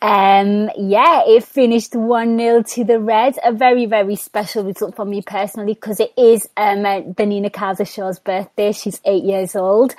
Um, yeah, it finished 1-0 to the Reds. A very, very special result for me personally because it is um, the Nina Kauser Show's birthday. She's eight years old.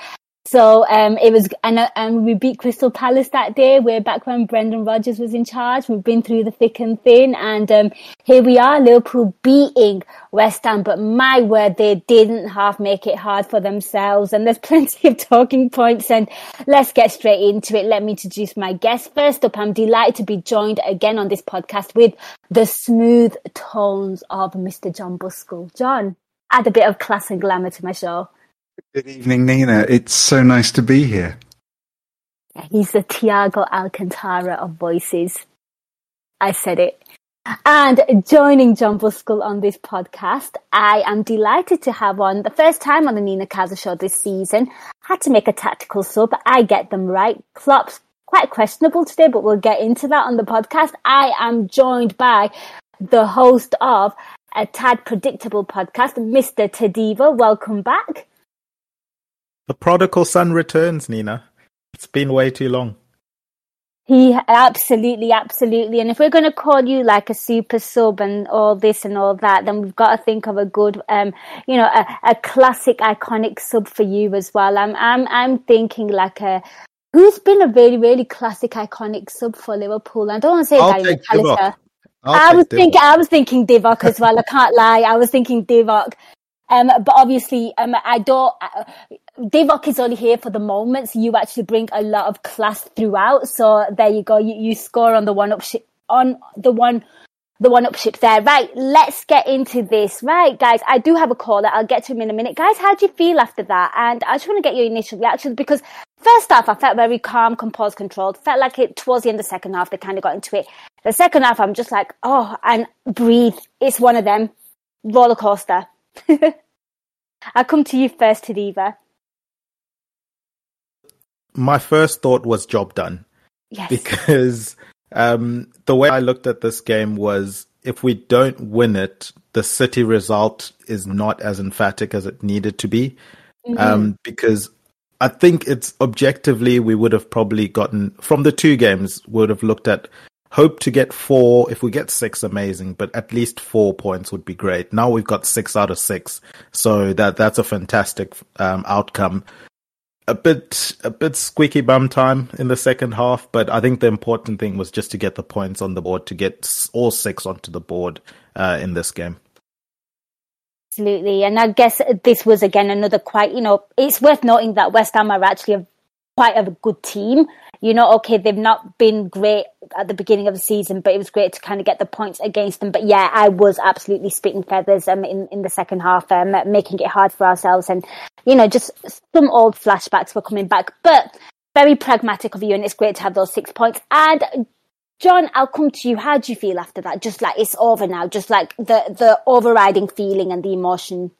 So um, it was, and, and we beat Crystal Palace that day. Way back when Brendan Rodgers was in charge. We've been through the thick and thin, and um, here we are, Liverpool beating West Ham. But my word, they didn't half make it hard for themselves. And there's plenty of talking points. And let's get straight into it. Let me introduce my guest. First up, I'm delighted to be joined again on this podcast with the smooth tones of Mr. Jon Buskell. Jon, add a bit of class and glamour to my show. Good evening, Nina. It's so nice to be here. He's the Thiago Alcantara of voices. I said it. And joining Jon Buskell on this podcast, I am delighted to have on the first time on the Nina Kauser show this season. Had to make a tactical sub. I get them right. Klopp's quite questionable today, but we'll get into that on the podcast. I am joined by the host of a tad predictable podcast, Mr. Tadiwa. Welcome back. The prodigal son returns, Nina. It's been way too long. He absolutely, absolutely. And if we're going to call you like a super sub and all this and all that, then we've got to think of a good, um, you know, a, a classic, iconic sub for you as well. I'm, I'm, I'm thinking like a. Who's been a really, really classic, iconic sub for Liverpool? I don't want to say I'll Gary take Divock. I'll I take was Divock. thinking, I was thinking Divock as well. I can't lie. I was thinking Divock. Um, but obviously, um, I don't. Uh, Divock is only here for the moment, so you actually bring a lot of class throughout. So there you go. You, you score on the one up ship on the one. The one up ship there. Right, let's get into this. Right, guys, I do have a caller. I'll get to him in a minute. Guys, how do you feel after that? And I just want to get your initial reaction because first half, I felt very calm, composed, controlled. Felt like it towards the end of the second half, they kind of got into it. The second half, I'm just like, oh, and breathe. It's one of them. Roller coaster. I'll come to you first, Tadiwa. My first thought was job done Yes. because um, the way I looked at this game was if we don't win it, the City result is not as emphatic as it needed to be. Um, because I think it's objectively we would have probably gotten from the two games would have looked at hope to get four. If we get six, amazing, but at least four points would be great. Now we've got six out of six, so that that's a fantastic um, outcome. A bit a bit squeaky bum time in the second half, but I think the important thing was just to get the points on the board, to get all six onto the board uh, in this game. Absolutely. And I guess this was again another quite, you know, it's worth noting that West Ham are actually a, quite a good team. You know, okay, they've not been great at the beginning of the season, but it was great to kind of get the points against them. But yeah, I was absolutely spitting feathers um, in, in the second half, um, making it hard for ourselves. And, you know, just some old flashbacks were coming back. But very pragmatic of you, and it's great to have those six points. And Jon, I'll come to you. How do you feel after that? Just like it's over now, just like the the overriding feeling and the emotion.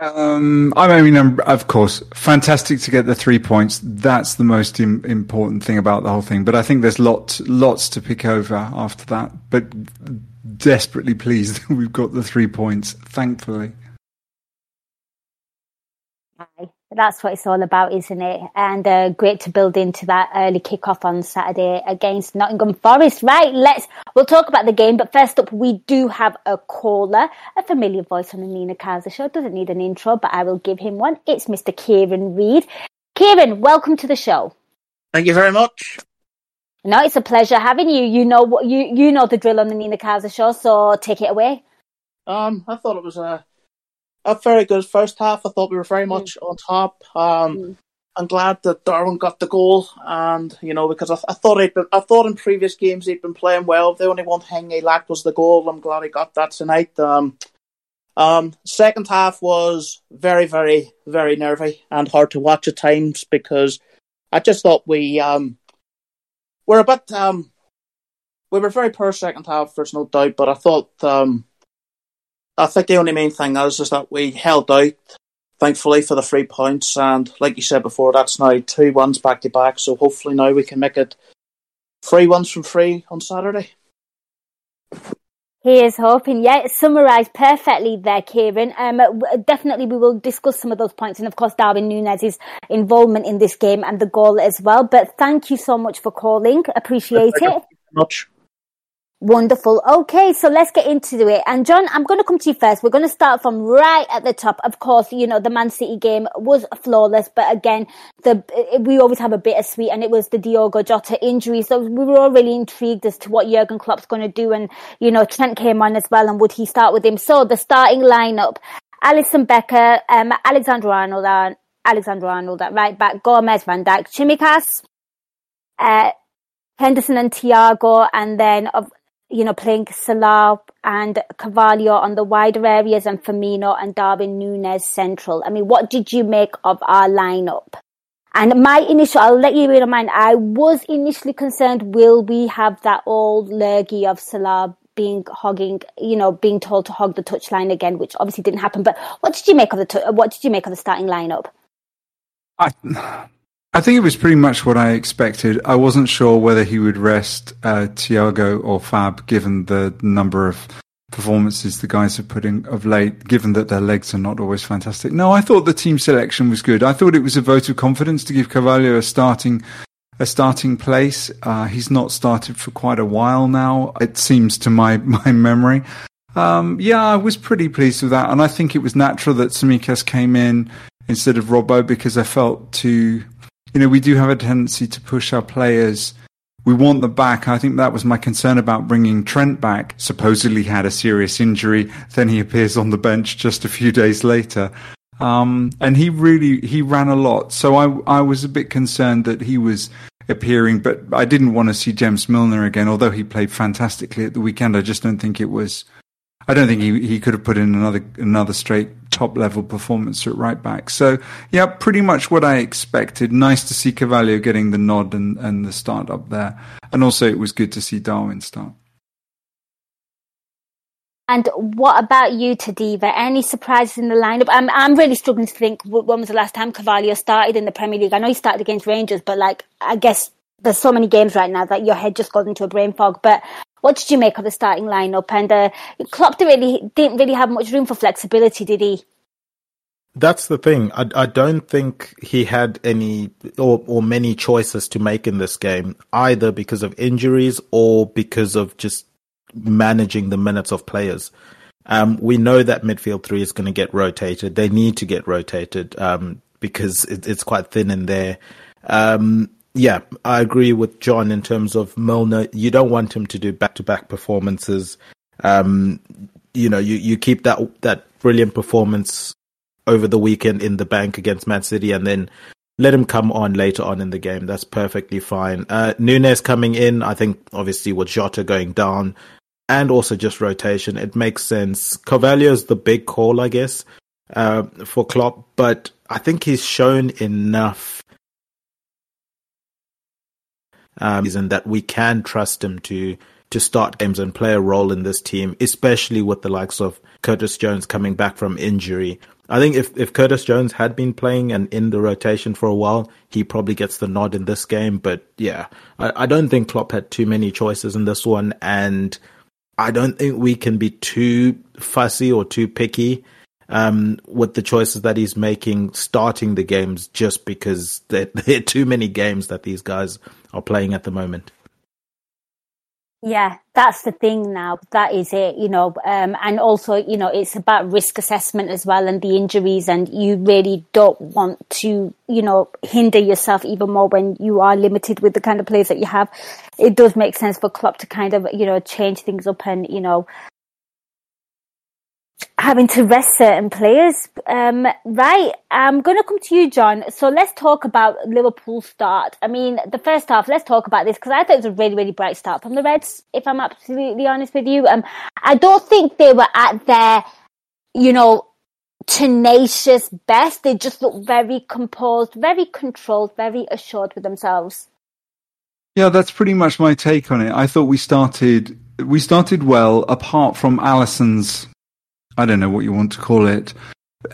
Um, I mean, um, of course, fantastic to get the three points. That's the most Im- important thing about the whole thing. But I think there's lots, lots to pick over after that. But desperately pleased that we've got the three points, thankfully. That's what it's all about, isn't it? And uh, great to build into that early kickoff on Saturday against Nottingham Forest. Right, let's we'll talk about the game, but first up, we do have a caller, a familiar voice on the Nina Kauser show. Doesn't need an intro, but I will give him one. It's Mr. Kieran Reid. Kieran, welcome to the show. Thank you very much. No, it's a pleasure having you. You know what you you know the drill on the Nina Kauser show, so take it away. Um, I thought it was a a very good first half. I thought we were very much mm. on top. Um, mm. I'm glad that Darwin got the goal, and you know because I, I thought he'd been, I thought in previous games he'd been playing well. The only one thing he lacked was the goal. I'm glad he got that tonight. Um, um, second half was very, very, very nervy and hard to watch at times because I just thought we um, were a bit um, we were very poor second half. There's no doubt, but I thought um, I think the only main thing is is that we held out thankfully for the three points. And like you said before, that's now two ones back to back. So hopefully now we can make it three ones from three on Saturday. He is hoping, yeah, summarised perfectly there, Kieran. Um, definitely we will discuss some of those points and of course Darwin Nunez's involvement in this game and the goal as well. But thank you so much for calling. Appreciate it. Much. Wonderful. Okay, so let's get into it. And Jon, I'm going to come to you first. We're going to start from right at the top. Of course, you know, the Man City game was flawless, but again, the, we always have a bittersweet and it was the Diogo Jota injury. So we were all really intrigued as to what Jurgen Klopp's going to do. And, you know, Trent came on as well and would he start with him? So the starting lineup, Alisson Becker, um, Alexander Arnold, uh, Alexander Arnold at right back, Gomez, Van Dijk, Tsimikas, uh, Henderson and Thiago, and then of you know, playing Salah and Carvalho on the wider areas and Firmino and Darwin Nunez central. I mean, what did you make of our lineup? And my initial, I'll let you in mind, I was initially concerned, will we have that old lurgy of Salah being hogging, you know, being told to hog the touchline again, which obviously didn't happen. But what did you make of the, what did you make of the starting lineup? I, I think it was pretty much what I expected. I wasn't sure whether he would rest uh, Thiago or Fab, given the number of performances the guys have put in of late, given that their legs are not always fantastic. No, I thought the team selection was good. I thought it was a vote of confidence to give Carvalho a starting a starting place. Uh, he's not started for quite a while now. It seems to my my memory. Um, yeah, I was pretty pleased with that, and I think it was natural that Tsimikas came in instead of Robbo because I felt to you know, we do have a tendency to push our players. We want them back. I think that was my concern about bringing Trent back. Supposedly had a serious injury. Then he appears on the bench just a few days later. Um, and he really, he ran a lot. So I, I was a bit concerned that he was appearing, but I didn't want to see James Milner again, although he played fantastically at the weekend. I just don't think it was, I don't think he, he could have put in another, another straight top level performance at right back. So yeah, pretty much what I expected. Nice to see Carvalho getting the nod and, and the start up there. And also it was good to see Darwin start. And what about you, Tadiwa? Any surprises in the lineup? I'm I'm really struggling to think when was the last time Carvalho started in the Premier League. I know he started against Rangers, but like I guess there's so many games right now that your head just goes into a brain fog. But what did you make of the starting lineup? And uh, Klopp didn't really, didn't really have much room for flexibility, did he? That's the thing. I, I don't think he had any or, or many choices to make in this game, either because of injuries or because of just managing the minutes of players. Um, we know that midfield three is going to get rotated. They need to get rotated um, because it, it's quite thin in there. Um, yeah, I agree with Jon in terms of Milner. You don't want him to do back to back performances. Um, you know, you, you keep that that brilliant performance over the weekend in the bank against Man City and then let him come on later on in the game. That's perfectly fine. Uh, Nunez coming in, I think obviously with Jota going down and also just rotation, it makes sense. Carvalho's the big call, I guess, uh, for Klopp, but I think he's shown enough um, and that we can trust him to to start games and play a role in this team, especially with the likes of Curtis Jones coming back from injury. I think if, if Curtis Jones had been playing and in the rotation for a while, he probably gets the nod in this game. But yeah, I, I don't think Klopp had too many choices in this one. And I don't think we can be too fussy or too picky um, with the choices that he's making starting the games just because there, are too many games that these guys are playing at the moment. Yeah, that's the thing now. That is it, you know. Um, and also, you know, it's about risk assessment as well and the injuries. And you really don't want to, you know, hinder yourself even more when you are limited with the kind of players that you have. It does make sense for Klopp to kind of, you know, change things up and, you know, having to rest certain players. Um, right, I'm going to come to you, Jon. So let's talk about Liverpool's start. I mean, the first half, let's talk about this because I thought it was a really, really bright start from the Reds, if I'm absolutely honest with you. Um, I don't think they were at their, you know, tenacious best. They just looked very composed, very controlled, very assured with themselves. Yeah, that's pretty much my take on it. I thought we started we started well, apart from Alisson's I don't know what you want to call it,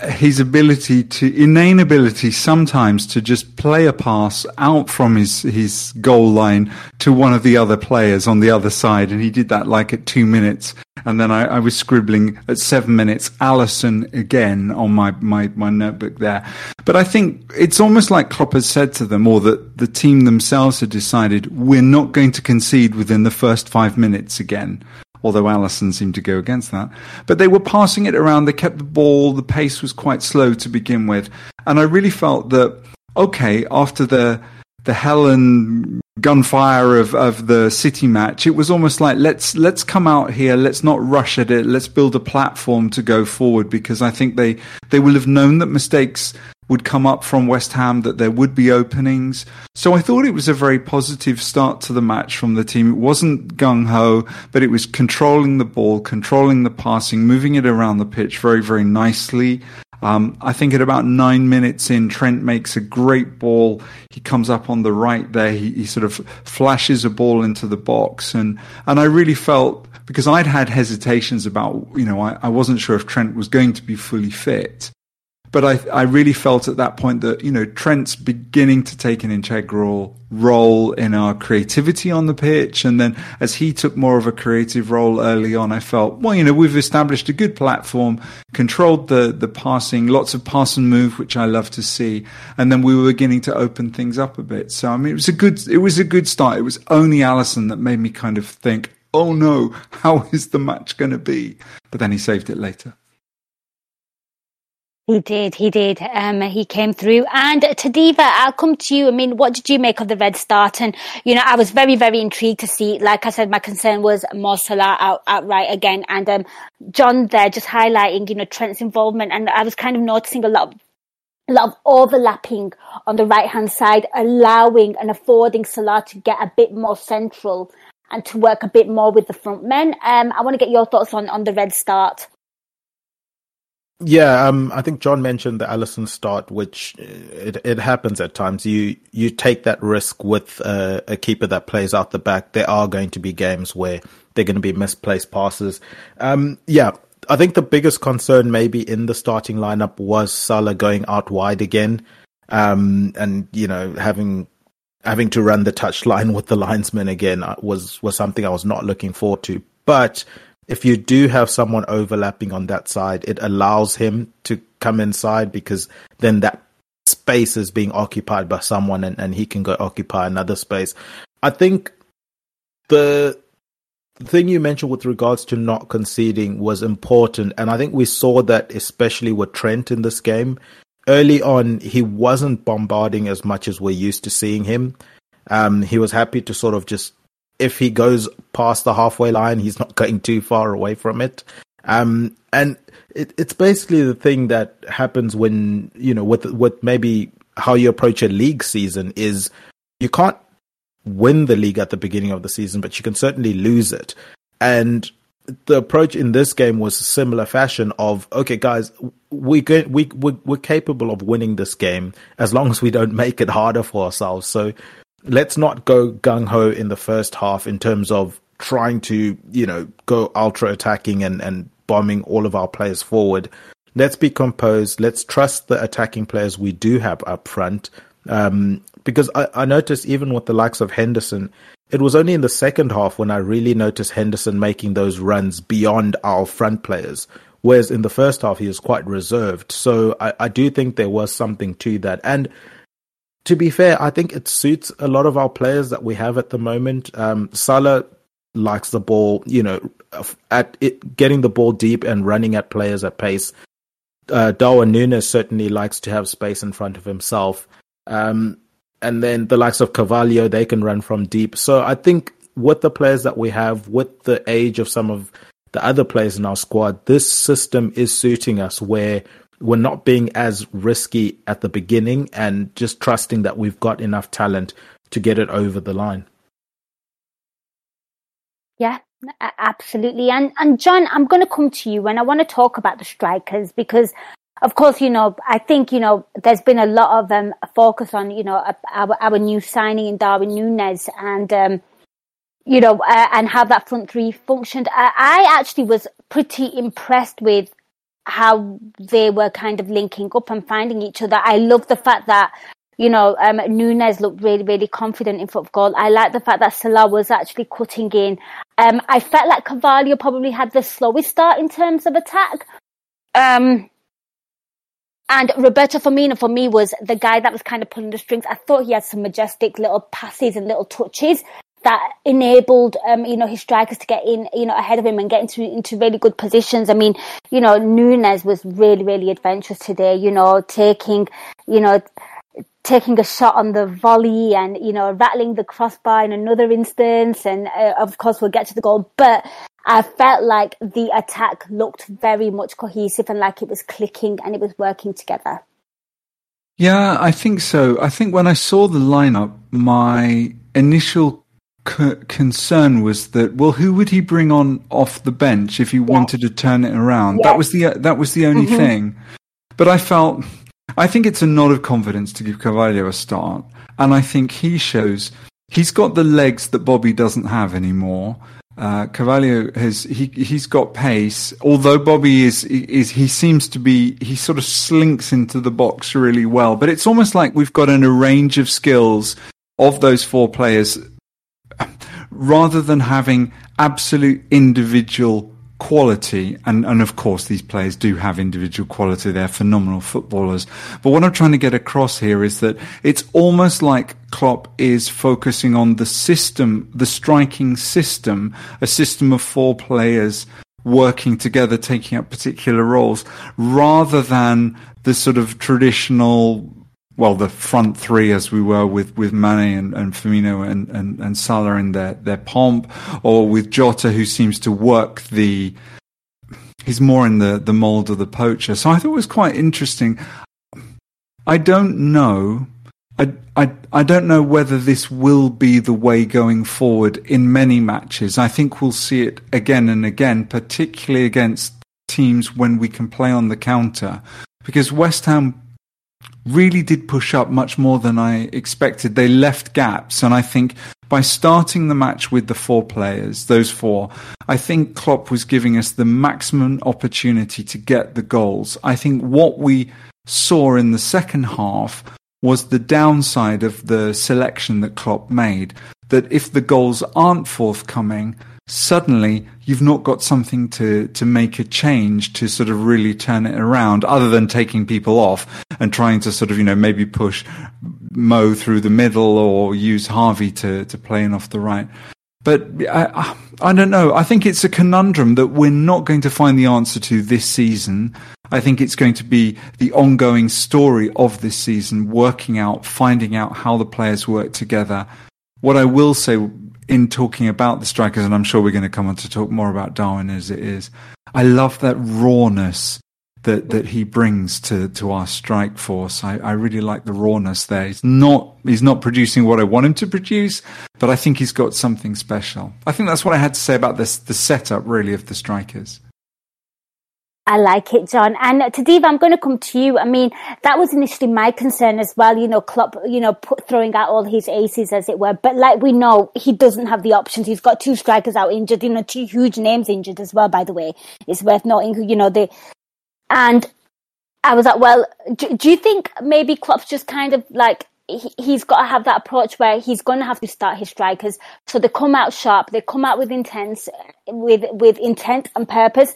his ability to inane ability sometimes to just play a pass out from his his goal line to one of the other players on the other side. And he did that like at two minutes. And then I, I was scribbling at seven minutes Alisson again on my, my my notebook there. But I think it's almost like Klopp has said to them or that the team themselves had decided we're not going to concede within the first five minutes again although Alisson seemed to go against that. But they were passing it around, they kept the ball, the pace was quite slow to begin with. And I really felt that, okay, after the the hell and gunfire of, of the City match, it was almost like let's let's come out here, let's not rush at it, let's build a platform to go forward because I think they they will have known that mistakes would come up from West Ham, that there would be openings. So I thought it was a very positive start to the match from the team. It wasn't gung ho, but it was controlling the ball, controlling the passing, moving it around the pitch very, very nicely. Um, I think at about nine minutes in, Trent makes a great ball. He comes up on the right there. He, he sort of flashes a ball into the box, and and I really felt because I'd had hesitations about you know I, I wasn't sure if Trent was going to be fully fit. But I, I really felt at that point that, you know, Trent's beginning to take an integral role in our creativity on the pitch. And then as he took more of a creative role early on, I felt, well, you know, we've established a good platform, controlled the, the passing, lots of pass and move, which I love to see. And then we were beginning to open things up a bit. So, I mean, it was a good, it was a good start. It was only Alisson that made me kind of think, oh no, how is the match going to be? But then he saved it later. He did, he did. Um, he came through. And Tadiwa, I'll come to you. I mean, what did you make of the red start? And, you know, I was very, very intrigued to see, like I said, my concern was Mo out, outright again. And, um, Jon there just highlighting, you know, Trent's involvement. And I was kind of noticing a lot of a lot of overlapping on the right hand side, allowing and affording Salah to get a bit more central and to work a bit more with the front men. Um, I want to get your thoughts on, on the red start. Yeah, um, I think Jon mentioned the Alisson start, which uh, it, it happens at times. You you take that risk with uh, a keeper that plays out the back. There are going to be games where they're going to be misplaced passes. Um, yeah, I think the biggest concern maybe in the starting lineup was Salah going out wide again, um, and you know having having to run the touch line with the linesman again uh, was was something I was not looking forward to. But if you do have someone overlapping on that side, it allows him to come inside because then that space is being occupied by someone and, and he can go occupy another space. I think the thing you mentioned with regards to not conceding was important. And I think we saw that especially with Trent in this game. Early on, he wasn't bombarding as much as we're used to seeing him. Um, he was happy to sort of just if he goes past the halfway line, he's not going too far away from it. Um, and it, it's basically the thing that happens when you know with with maybe how you approach a league season is you can't win the league at the beginning of the season, but you can certainly lose it. And the approach in this game was a similar fashion of okay, guys, we we we we're capable of winning this game as long as we don't make it harder for ourselves. So let's not go gung ho in the first half in terms of trying to, you know, go ultra attacking and, and bombing all of our players forward. Let's be composed. Let's trust the attacking players we do have up front. Um, because I, I noticed even with the likes of Henderson, it was only in the second half when I really noticed Henderson making those runs beyond our front players. Whereas in the first half, he was quite reserved. So I, I do think there was something to that. And to be fair, I think it suits a lot of our players that we have at the moment. Um, Salah likes the ball, you know, at it, getting the ball deep and running at players at pace. Uh, Darwin Núñez certainly likes to have space in front of himself. Um, and then the likes of Carvalho, they can run from deep. So I think with the players that we have, with the age of some of the other players in our squad, this system is suiting us where we're not being as risky at the beginning and just trusting that we've got enough talent to get it over the line. Yeah, absolutely. And and Jon, I'm going to come to you and I want to talk about the strikers because of course, you know, I think, you know, there's been a lot of um, focus on, you know, our, our new signing in Darwin Núñez and, um, you know, uh, and how that front three functioned. I, I actually was pretty impressed with how they were kind of linking up and finding each other. I love the fact that you know, um, Núñez looked really, really confident in front of goal. I like the fact that Salah was actually cutting in. Um, I felt like Carvalho probably had the slowest start in terms of attack. Um, and Roberto Firmino for me was the guy that was kind of pulling the strings. I thought he had some majestic little passes and little touches that enabled um, you know his strikers to get in you know ahead of him and get into into really good positions. I mean, you know, Núñez was really really adventurous today. You know, taking you know taking a shot on the volley and you know rattling the crossbar in another instance and uh, of course we'll get to the goal but i felt like the attack looked very much cohesive and like it was clicking and it was working together yeah i think so i think when i saw the lineup my initial c- concern was that well who would he bring on off the bench if he wanted to turn it around that was the that was the only mm-hmm. thing but i felt I think it's a nod of confidence to give Carvalho a start, and I think he shows he's got the legs that Bobby doesn't have anymore. Uh, Carvalho has he he's got pace. Although Bobby is is he seems to be he sort of slinks into the box really well. But it's almost like we've got an, a range of skills of those four players, rather than having absolute individual quality, and, and of course these players do have individual quality, they're phenomenal footballers. But what I'm trying to get across here is that it's almost like Klopp is focusing on the system, the striking system, a system of four players working together, taking up particular roles, rather than the sort of traditional well, the front three as we were with, with Mane and, and Firmino and, and, and Salah in their, their pomp, or with Jota who seems to work the, he's more in the, the mold of the poacher. So I thought it was quite interesting. I don't know. I, I, I don't know whether this will be the way going forward in many matches. I think we'll see it again and again, particularly against teams when we can play on the counter. Because West Ham really did push up much more than I expected. They left gaps, and I think by starting the match with the four players, those four, I think Klopp was giving us the maximum opportunity to get the goals. I think what we saw in the second half was the downside of the selection that Klopp made. That if the goals aren't forthcoming, suddenly you've not got something to, to make a change to sort of really turn it around other than taking people off and trying to sort of, you know, maybe push Mo through the middle or use Harvey to, to play in off the right. But I, I don't know. I think it's a conundrum that we're not going to find the answer to this season. I think it's going to be the ongoing story of this season, working out, finding out how the players work together. What I will say in talking about the strikers, and I'm sure we're going to come on to talk more about Darwin as it is. I love that rawness that that he brings to to our strike force. I, I really like the rawness there. He's not he's not producing what I want him to produce, but I think he's got something special. I think that's what I had to say about this the setup really of the strikers. I like it, Jon. And uh, Tadiwa, I'm going to come to you. I mean, that was initially my concern as well. You know, Klopp, you know, put, throwing out all his aces, as it were. But like we know, he doesn't have the options. He's got two strikers out injured. You know, two huge names injured as well. By the way, it's worth noting. You know, the and I was like, well, do, do you think maybe Klopp's just kind of like he, has got to have that approach where he's going to have to start his strikers so they come out sharp, they come out with intent, with with intent and purpose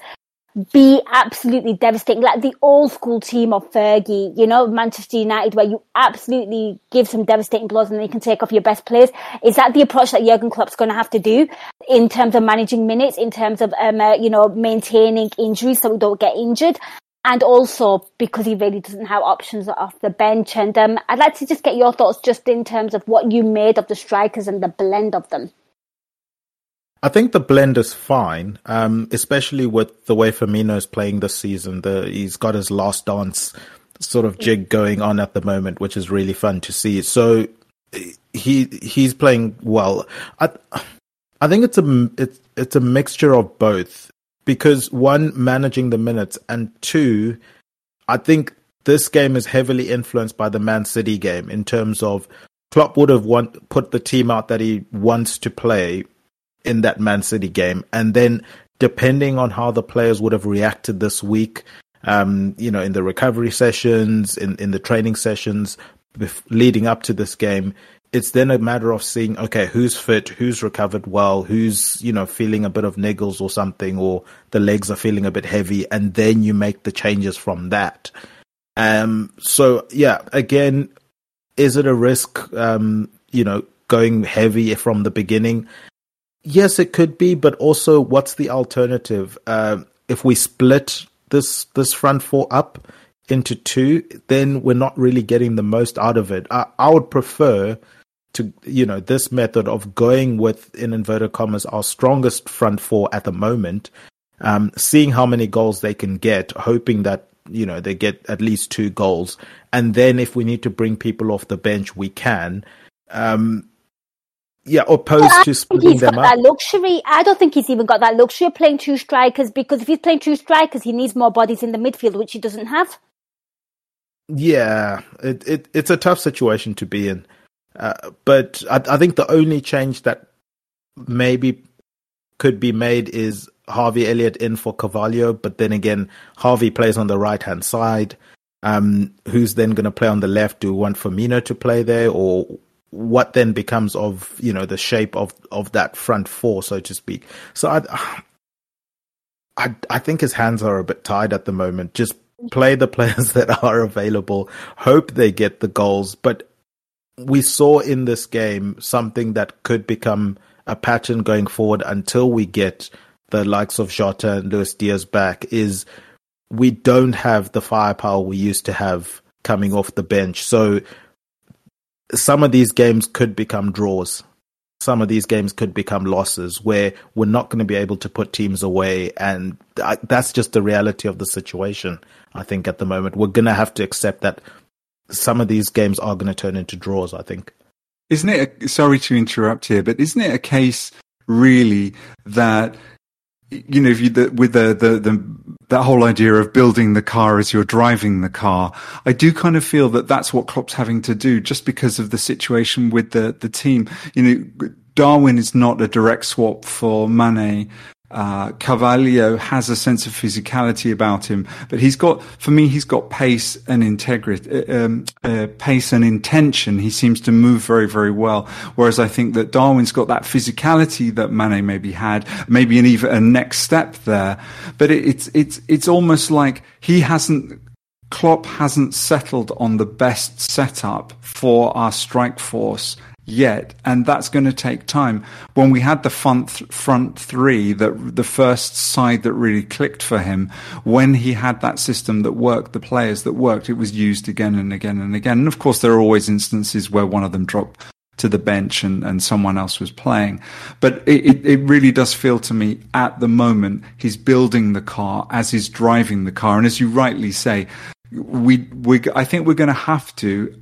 be absolutely devastating, like the old school team of Fergie, you know, Manchester United, where you absolutely give some devastating blows and then you can take off your best players. Is that the approach that Jurgen Klopp's going to have to do in terms of managing minutes, in terms of, um, uh, you know, maintaining injuries so we don't get injured? And also because he really doesn't have options off the bench. And um, I'd like to just get your thoughts just in terms of what you made of the strikers and the blend of them. I think the blend is fine, um, especially with the way Firmino is playing this season. The, he's got his last dance sort of jig going on at the moment, which is really fun to see. So he he's playing well. I I think it's a it's it's a mixture of both because one managing the minutes and two, I think this game is heavily influenced by the Man City game in terms of Klopp would have want, put the team out that he wants to play in that Man City game. And then depending on how the players would have reacted this week, um, you know, in the recovery sessions, in, in the training sessions leading up to this game, it's then a matter of seeing, okay, who's fit, who's recovered well, who's, you know, feeling a bit of niggles or something, or the legs are feeling a bit heavy. And then you make the changes from that. Um, so yeah, again, is it a risk, um, you know, going heavy from the beginning? Yes, it could be, but also, what's the alternative? Uh, if we split this this front four up into two, then we're not really getting the most out of it. I, I would prefer to, you know, this method of going with, in inverted commas, our strongest front four at the moment, um, seeing how many goals they can get, hoping that you know they get at least two goals, and then if we need to bring people off the bench, we can. Um, yeah, opposed yeah, to splitting he's them got up. that luxury. I don't think he's even got that luxury of playing two strikers because if he's playing two strikers, he needs more bodies in the midfield, which he doesn't have. Yeah, it, it it's a tough situation to be in, uh, but I, I think the only change that maybe could be made is Harvey Elliott in for Carvalho, but then again, Harvey plays on the right hand side. Um, who's then going to play on the left? Do we want Firmino to play there, or what then becomes of you know the shape of of that front four, so to speak. So I, I, I think his hands are a bit tied at the moment. Just play the players that are available, hope they get the goals. But we saw in this game something that could become a pattern going forward until we get the likes of Jota and Luis Diaz back. Is we don't have the firepower we used to have coming off the bench. So some of these games could become draws. Some of these games could become losses where we're not going to be able to put teams away. And that's just the reality of the situation, I think, at the moment. We're going to have to accept that some of these games are going to turn into draws, I think. Isn't it, a, sorry to interrupt here, but isn't it a case really that you know, you, the, with the, the, the, that whole idea of building the car as you're driving the car, I do kind of feel that that's what Klopp's having to do just because of the situation with the, the team. You know, Darwin is not a direct swap for Mane uh, has a sense of physicality about him, but he's got, for me, he's got pace and integrity, uh, um, uh, pace and intention. He seems to move very, very well. Whereas I think that Darwin's got that physicality that Mane maybe had, maybe an even a next step there. But it, it's, it's, it's almost like he hasn't, Klopp hasn't settled on the best setup for our strike force yet, and that's going to take time. When we had the front front three, that the first side that really clicked for him, when he had that system that worked, the players that worked, it was used again and again and again. And of course, there are always instances where one of them dropped to the bench and, and someone else was playing. But it, it, it really does feel to me at the moment he's building the car as he's driving the car. And as you rightly say, we, we, I think we're going to have to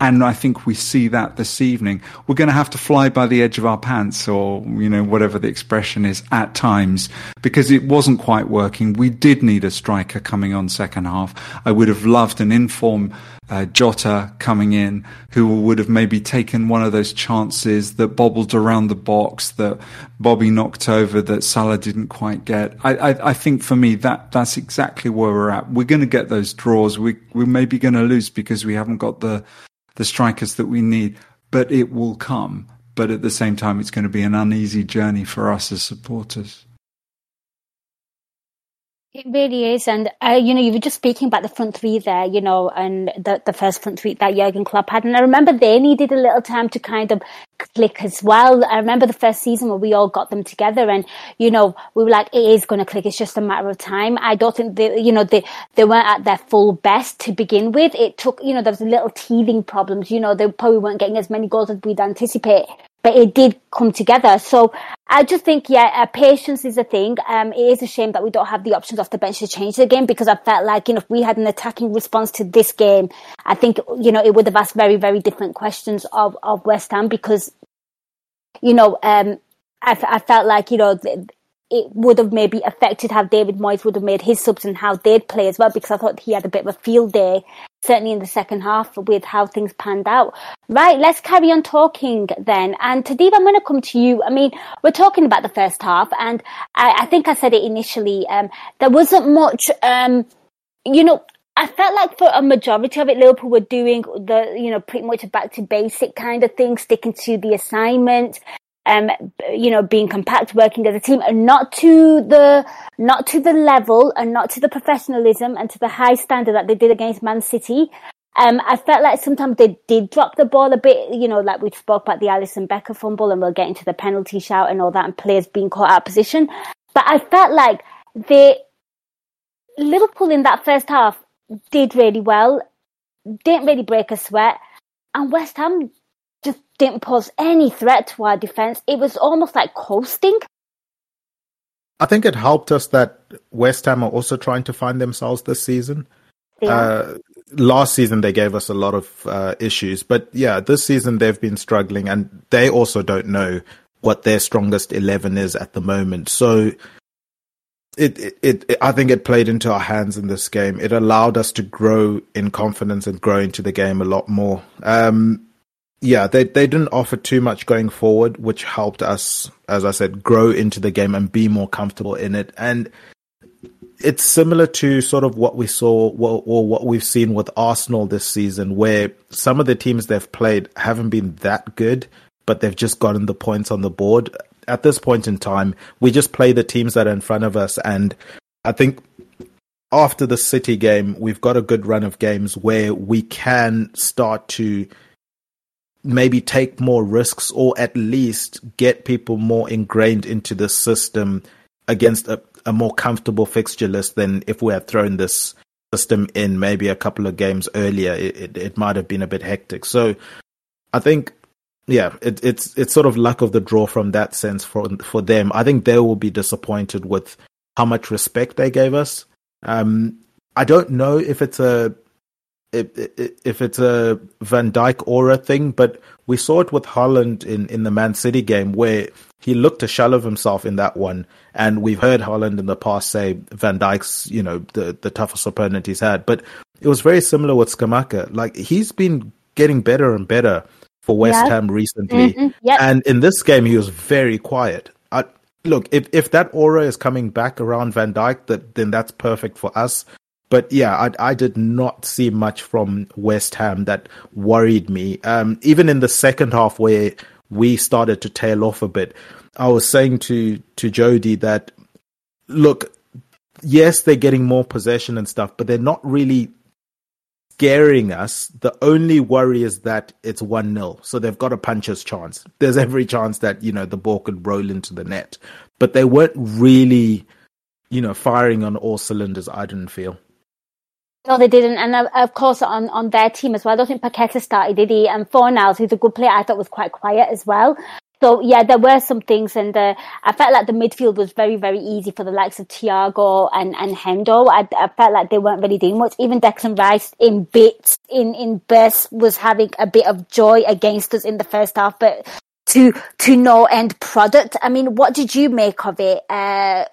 and I think we see that this evening. We're going to have to fly by the edge of our pants or, you know, whatever the expression is at times because it wasn't quite working. We did need a striker coming on second half. I would have loved an informed uh, Jota coming in who would have maybe taken one of those chances that bobbled around the box that Bobby knocked over that Salah didn't quite get. I, I, I think for me that that's exactly where we're at. We're going to get those draws. We, we're maybe going to lose because we haven't got the, the strikers that we need, but it will come. But at the same time, it's going to be an uneasy journey for us as supporters. It really is, and uh, you know, you were just speaking about the front three there, you know, and the the first front three that Jurgen Klopp had, and I remember they needed a little time to kind of click as well. I remember the first season where we all got them together, and you know, we were like, it is going to click. It's just a matter of time. I don't think they, you know, they they weren't at their full best to begin with. It took, you know, there was a little teething problems. You know, they probably weren't getting as many goals as we'd anticipate but it did come together. So I just think, yeah, uh, patience is a thing. Um, it is a shame that we don't have the options off the bench to change the game because I felt like, you know, if we had an attacking response to this game, I think, you know, it would have asked very, very different questions of, of West Ham because, you know, um, I, I felt like, you know, it would have maybe affected how David Moyes would have made his subs and how they'd play as well, because I thought he had a bit of a field day, certainly in the second half with how things panned out. Right, let's carry on talking then. And Tadib, I'm going to come to you. I mean, we're talking about the first half, and I, I think I said it initially. Um, there wasn't much, um, you know, I felt like for a majority of it, Liverpool were doing the, you know, pretty much a back to basic kind of thing, sticking to the assignment, um, you know, being compact, working as a team, and not to the not to the level and not to the professionalism and to the high standard that they did against Man City. Um, I felt like sometimes they did drop the ball a bit, you know, like we spoke about the Alisson Becker fumble, and we'll get into the penalty shout and all that, and players being caught out of position. But I felt like they Liverpool in that first half did really well, didn't really break a sweat, and West Ham just didn't pose any threat to our defense. It was almost like coasting. I think it helped us that West Ham are also trying to find themselves this season. Yeah. Uh, last season they gave us a lot of uh, issues, but yeah, this season they've been struggling, and they also don't know what their strongest eleven is at the moment. So it, it, it, I think it played into our hands in this game. It allowed us to grow in confidence and grow into the game a lot more. Um, yeah, they they didn't offer too much going forward, which helped us, as I said, grow into the game and be more comfortable in it. And it's similar to sort of what we saw or what we've seen with Arsenal this season, where some of the teams they've played haven't been that good, but they've just gotten the points on the board. At this point in time, we just play the teams that are in front of us, and I think after the City game, we've got a good run of games where we can start to maybe take more risks or at least get people more ingrained into the system against a, a more comfortable fixture list than if we had thrown this system in maybe a couple of games earlier. It, it, it might have been a bit hectic. So I think, yeah, it, it's it's sort of luck of the draw from that sense for for them. I think they will be disappointed with how much respect they gave us. Um, I don't know if it's a if it's a Van Dijk aura thing, but we saw it with Haaland in, in the Man City game where he looked to shell of himself in that one. And we've heard Haaland in the past say Van Dijk's, you know, the, the toughest opponent he's had. But it was very similar with Scamacca. Like he's been getting better and better for West. Ham recently. Mm-hmm. Yep. And in this game, he was very quiet. I, look, if, if that aura is coming back around Van Dijk, that, then that's perfect for us. But yeah, I, I did not see much from West Ham that worried me. Um, even in the second half where we started to tail off a bit, I was saying to, to Jody that, look, yes, they're getting more possession and stuff, but they're not really scaring us. The only worry is that it's 1 0. So they've got a puncher's chance. There's every chance that, you know, the ball could roll into the net. But they weren't really, you know, firing on all cylinders, I didn't feel. No, they didn't. And uh, of course, on, on their team as well, I don't think Paqueta started, did he? And Fornals, who's a good player, I thought was quite quiet as well. So yeah, there were some things, and uh, I felt like the midfield was very, very easy for the likes of Thiago and and Hendo. I, I felt like they weren't really doing much. Even Declan Rice, in bits, in in bursts, was having a bit of joy against us in the first half, but to to no end product. I mean, what did you make of it? Uh,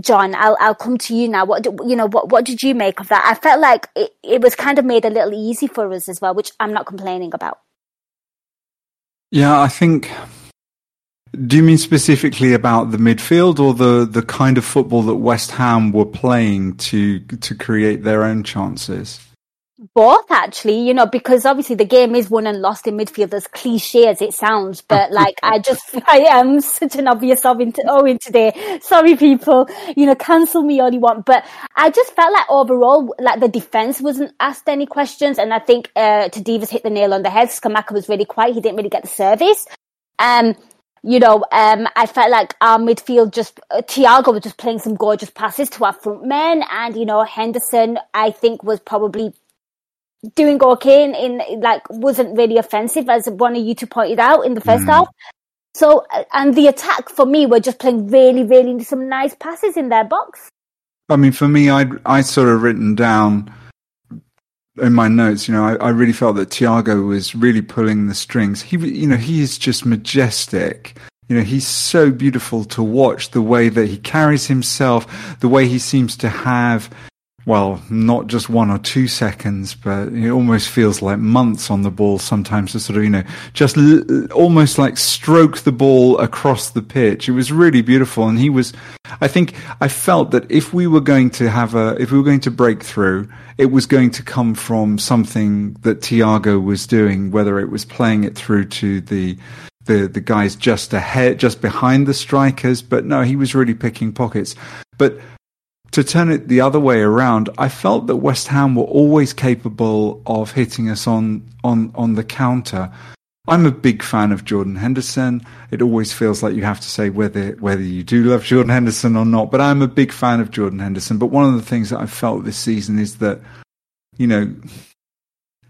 Jon, I'll I'll come to you now. What you know? What what did you make of that? I felt like it, it was kind of made a little easy for us as well, which I'm not complaining about. Yeah, I think. Do you mean specifically about the midfield or the the kind of football that West Ham were playing to to create their own chances? Both actually, you know, because obviously the game is won and lost in midfield, as cliche as it sounds. But like, I just, I am such an obvious Owen, Owen today. Sorry, people, you know, cancel me all you want. But I just felt like overall, like the defense wasn't asked any questions. And I think, uh, Tadiwa's hit the nail on the head. Scamacca was really quiet. He didn't really get the service. Um, you know, um, I felt like our midfield just, uh, Thiago was just playing some gorgeous passes to our front men. And, you know, Henderson, I think was probably doing okay in, in like, wasn't really offensive as one of you two pointed out in the first mm. half. So, uh, and the attack for me were just playing really, really some nice passes in their box. I mean, for me, I I sort of written down in my notes, you know, I, I, really felt that Thiago was really pulling the strings. He, you know, he is just majestic. You know, he's so beautiful to watch the way that he carries himself, the way he seems to have well, not just one or two seconds, but it almost feels like months on the ball sometimes to sort of, you know, just l- almost like stroke the ball across the pitch. It was really beautiful. And he was, I think I felt that if we were going to have a, if we were going to break through, it was going to come from something that Thiago was doing, whether it was playing it through to the, the, the guys just ahead, just behind the strikers. But no, he was really picking pockets. But to turn it the other way around, I felt that West Ham were always capable of hitting us on, on, on the counter. I'm a big fan of Jordan Henderson. It always feels like you have to say whether whether you do love Jordan Henderson or not, but I'm a big fan of Jordan Henderson. But one of the things that I've felt this season is that, you know,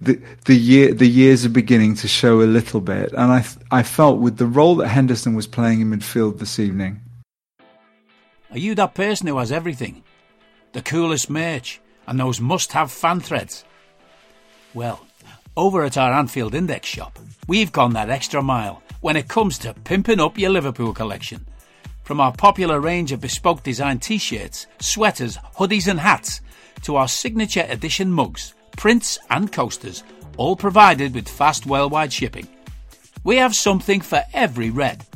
the the year the years are beginning to show a little bit, and I I felt with the role that Henderson was playing in midfield this evening. Are you that person who has everything? The coolest merch, and those must have fan threads. Well, over at our Anfield Index shop, we've gone that extra mile when it comes to pimping up your Liverpool collection. From our popular range of bespoke design t shirts, sweaters, hoodies, and hats, to our signature edition mugs, prints, and coasters, all provided with fast worldwide shipping. We have something for every red.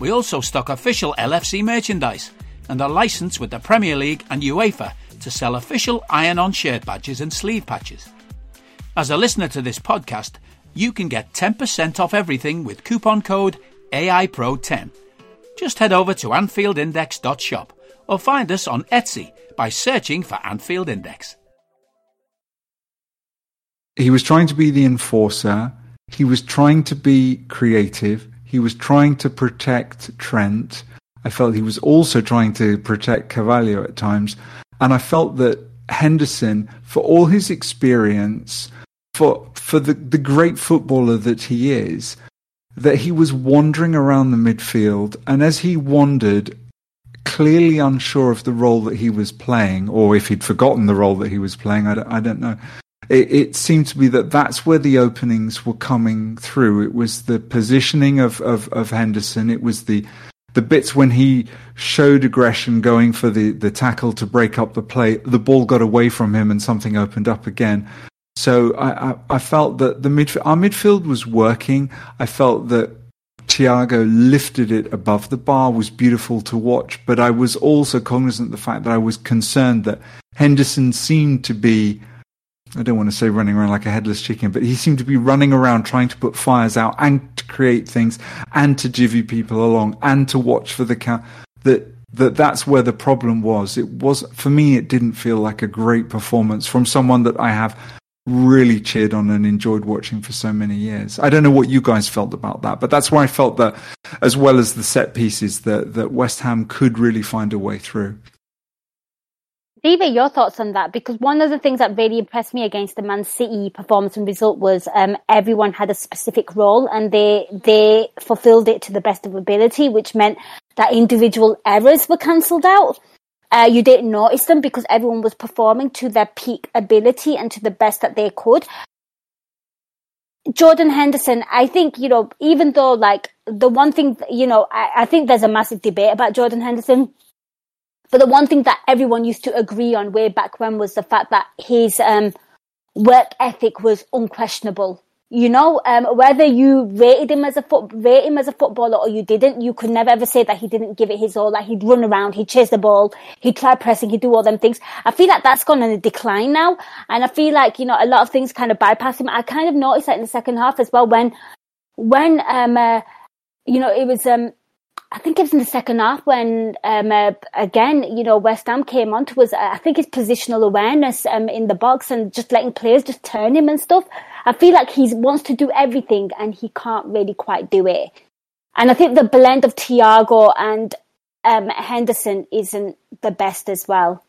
We also stock official LFC merchandise and are licensed with the Premier League and UEFA to sell official iron on shirt badges and sleeve patches. As a listener to this podcast, you can get 10% off everything with coupon code AIPRO10. Just head over to AnfieldIndex.shop or find us on Etsy by searching for Anfield Index. He was trying to be the enforcer. He was trying to be creative. He was trying to protect Trent. I felt he was also trying to protect Carvalho at times. And I felt that Henderson, for all his experience, for, for the, the great footballer that he is, that he was wandering around the midfield. And as he wandered, clearly unsure of the role that he was playing, or if he'd forgotten the role that he was playing, I don't, I don't know. It, it, seemed to be that that's where the openings were coming through. It was the positioning of, of, of Henderson. It was the the bits when he showed aggression going for the, the tackle to break up the play, the ball got away from him and something opened up again. So I, I, I felt that the midfield, our midfield was working. I felt that Thiago lifted it above the bar was beautiful to watch, but I was also cognizant of the fact that I was concerned that Henderson seemed to be I don't want to say running around like a headless chicken, but he seemed to be running around trying to put fires out and to create things and to jivvy people along and to watch for the count. That that that's where the problem was. It was for me. It didn't feel like a great performance from someone that I have really cheered on and enjoyed watching for so many years. I don't know what you guys felt about that, but that's where I felt that, as well as the set pieces, that that West Ham could really find a way through. David, your thoughts on that? Because one of the things that really impressed me against the Man City performance and result was um, everyone had a specific role and they they fulfilled it to the best of ability, which meant that individual errors were cancelled out. Uh, you didn't notice them because everyone was performing to their peak ability and to the best that they could. Jordan Henderson, I think, you know, even though like the one thing, you know, I, I think there's a massive debate about Jordan Henderson but the one thing that everyone used to agree on way back when was the fact that his um, work ethic was unquestionable. You know, um, whether you rated him as a foot, rate him as a footballer or you didn't, you could never ever say that he didn't give it his all. Like he'd run around, he'd chase the ball, he'd try pressing, he'd do all them things. I feel like that's gone on a decline now. And I feel like, you know, a lot of things kind of bypass him. I kind of noticed that in the second half as well when, when, um, uh, you know, it was, um, I think it was in the second half when, um, uh, again, you know, West Ham came on to us. Uh, I think his positional awareness um, in the box and just letting players just turn him and stuff. I feel like he wants to do everything and he can't really quite do it. And I think the blend of Thiago and um, Henderson isn't the best as well.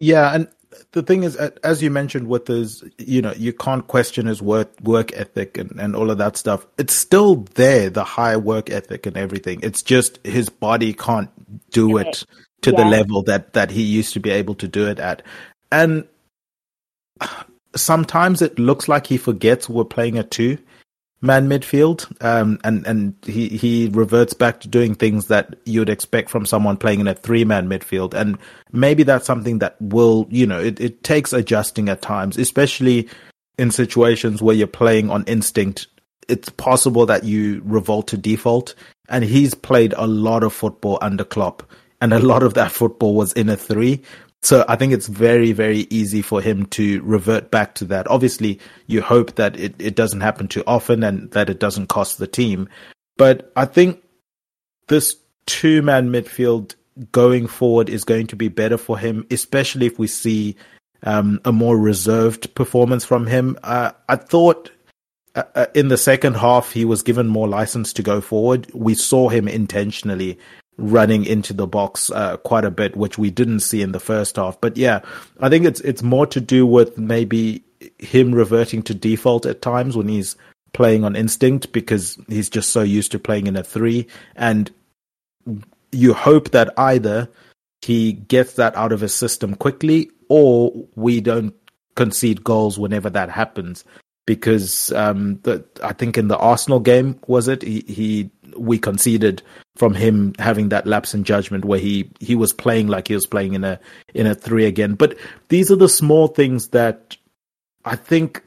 Yeah, and the thing is, as you mentioned, with his, you know, you can't question his work work ethic and, and all of that stuff. It's still there, the high work ethic and everything. It's just his body can't do it to yeah. the level that that he used to be able to do it at. And sometimes it looks like he forgets we're playing a two man midfield, um, and and he he reverts back to doing things that you'd expect from someone playing in a three man midfield, and maybe that's something that will you know it, it takes adjusting at times, especially in situations where you're playing on instinct. It's possible that you revolt to default, and he's played a lot of football under Klopp, and a lot of that football was in a three. So I think it's very, very easy for him to revert back to that. Obviously, you hope that it, it doesn't happen too often and that it doesn't cost the team. But I think this two man midfield going forward is going to be better for him, especially if we see um, a more reserved performance from him. Uh, I thought uh, uh in the second half he was given more license to go forward. We saw him intentionally running into the box uh, quite a bit, which we didn't see in the first half. But yeah, I think it's it's more to do with maybe him reverting to default at times when he's playing on instinct because he's just so used to playing in a three, and you hope that either he gets that out of his system quickly or we don't concede goals whenever that happens. Because um, the, I think in the Arsenal game was it? He, he we conceded from him having that lapse in judgment where he he was playing like he was playing in a in a three again. But these are the small things that I think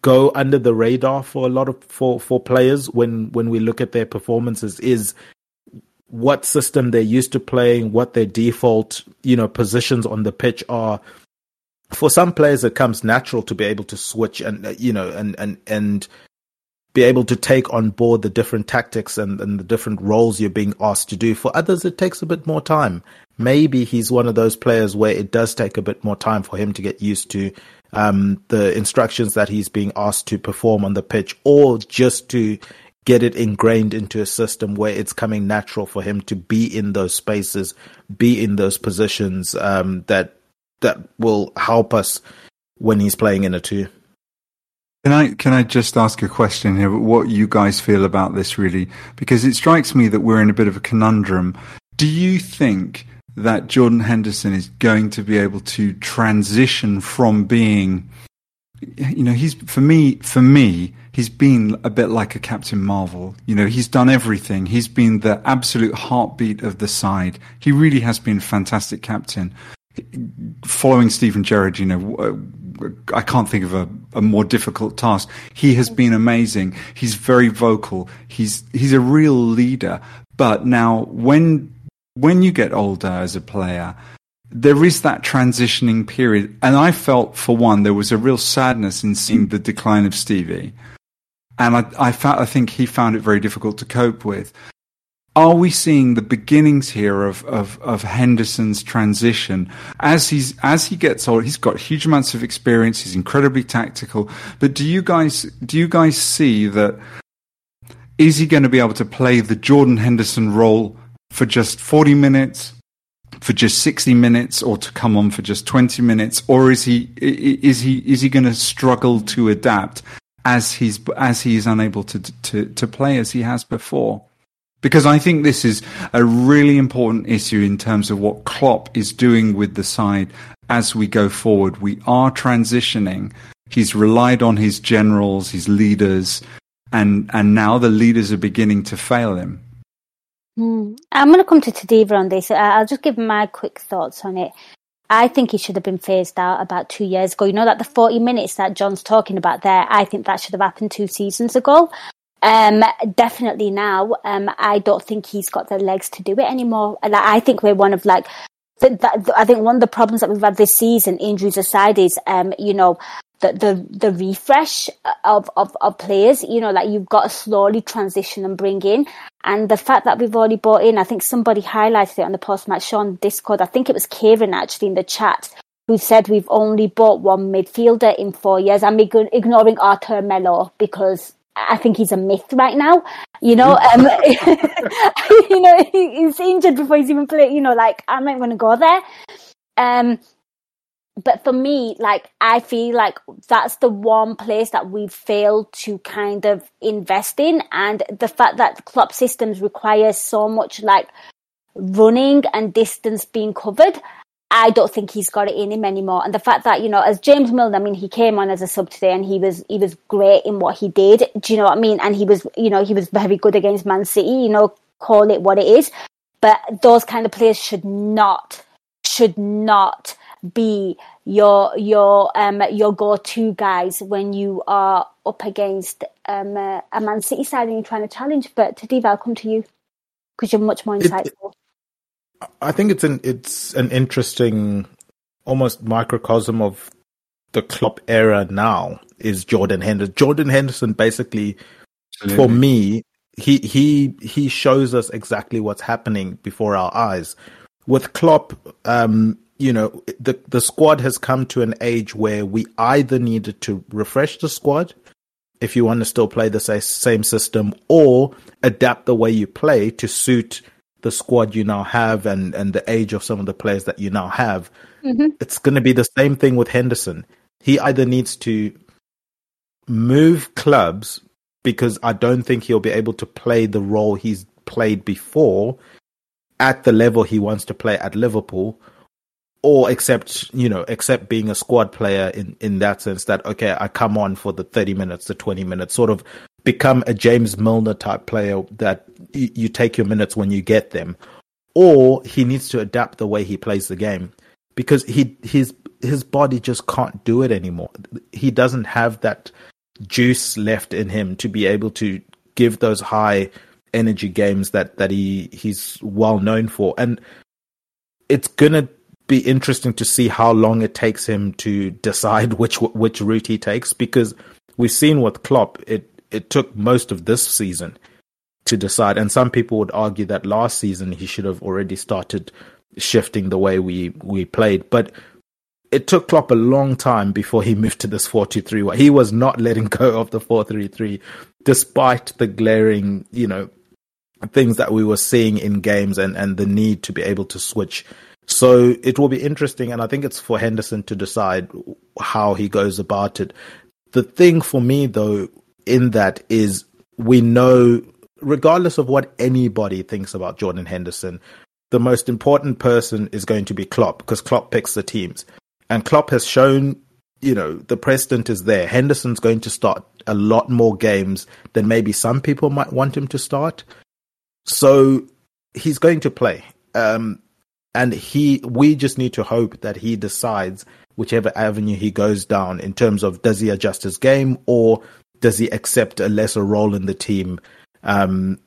go under the radar for a lot of for for players when when we look at their performances is what system they're used to playing, what their default, you know, positions on the pitch are. For some players, it comes natural to be able to switch and you know and and and be able to take on board the different tactics and, and the different roles you're being asked to do. For others, it takes a bit more time. Maybe he's one of those players where it does take a bit more time for him to get used to um, the instructions that he's being asked to perform on the pitch, or just to get it ingrained into a system where it's coming natural for him to be in those spaces, be in those positions um, that that will help us when he's playing in a two. Can I can I just ask a question here? What you guys feel about this, really? Because it strikes me that we're in a bit of a conundrum. Do you think that Jordan Henderson is going to be able to transition from being, you know, he's for me for me he's been a bit like a Captain Marvel. You know, he's done everything. He's been the absolute heartbeat of the side. He really has been a fantastic captain following Steven Gerrard, you know, uh, I can't think of a, a, more difficult task. He has been amazing. He's very vocal. He's he's a real leader. But now, when when you get older as a player, there is that transitioning period, and I felt, for one, there was a real sadness in seeing the decline of Stevie, and I, I, found, I think he found it very difficult to cope with are we seeing the beginnings here of, of, of Henderson's transition as he's as he gets older? He's got huge amounts of experience. He's incredibly tactical. But do you guys do you guys see that? Is he going to be able to play the Jordan Henderson role for just forty minutes, for just sixty minutes, or to come on for just twenty minutes, or is he is he is he going to struggle to adapt as he's as he is unable to to to play as he has before? Because I think this is a really important issue in terms of what Klopp is doing with the side as we go forward. We are transitioning. He's relied on his generals, his leaders, and, and now the leaders are beginning to fail him. Hmm. I'm going to come to Tadiwa on this. I'll just give my quick thoughts on it. I think he should have been phased out about two years ago. You know that the 40 minutes that Jon's talking about there, I think that should have happened two seasons ago. Um, definitely now, um, I don't think he's got the legs to do it anymore. I think we're one of like, I think one of the problems that we've had this season, injuries aside, is, um, you know, the, the, the refresh of, of, of players, you know, like you've got to slowly transition and bring in. And the fact that we've already brought in, I think somebody highlighted it on the post match show on Discord. I think it was Kieran actually in the chat who said we've only bought one midfielder in four years. I'm ignoring Arthur Melo because I think he's a myth right now. You know, um, you know, he's injured before he's even played. You know, like I'm not going to go there. Um, but for me, like I feel like that's the one place that we've failed to kind of invest in, and the fact that club systems require so much like running and distance being covered. I don't think he's got it in him anymore. And the fact that, you know, as James Milner, I mean, he came on as a sub today and he was, he was great in what he did. Do you know what I mean? And he was, you know, he was very good against Man City, you know, call it what it is. But those kind of players should not, should not be your your um your go-to guys when you are up against um uh, a Man City side and you're trying to challenge. But Tadiwa, I'll come to you because you're much more insightful. It, I think it's an it's an interesting, almost microcosm of the Klopp era now is Jordan Henderson. Jordan Henderson basically, Absolutely. for me, he he he shows us exactly what's happening before our eyes. With Klopp, um, you know, the the squad has come to an age where we either needed to refresh the squad if you want to still play the same system or adapt the way you play to suit the squad you now have and, and the age of some of the players that you now have. Mm-hmm. It's going to be the same thing with Henderson. He either needs to move clubs because I don't think he'll be able to play the role he's played before at the level he wants to play at Liverpool, or accept you know accept being a squad player in in that sense that okay I come on for the 30 minutes the 20 minutes sort of become a James Milner type player that you take your minutes when you get them. Or he needs to adapt the way he plays the game because he his his body just can't do it anymore. He doesn't have that juice left in him to be able to give those high energy games that that he he's well known for. And it's gonna be interesting to see how long it takes him to decide which which route he takes because we've seen with Klopp it it took most of this season to decide. And some people would argue that last season he should have already started shifting the way we we played. But it took Klopp a long time before he moved to this 4-2-3 he was not letting go of the 4-3-3 despite the glaring you know things that we were seeing in games and and the need to be able to switch. So it will be interesting, and I think it's for Henderson to decide how he goes about it. The thing for me, though, in that is we know, regardless of what anybody thinks about Jordan Henderson, the most important person is going to be Klopp because Klopp picks the teams. And Klopp has shown, you know, the precedent is there. Henderson's going to start a lot more games than maybe some people might want him to start. So he's going to play. Um, and he we just need to hope that he decides whichever avenue he goes down in terms of does he adjust his game or does he accept a lesser role in the team um,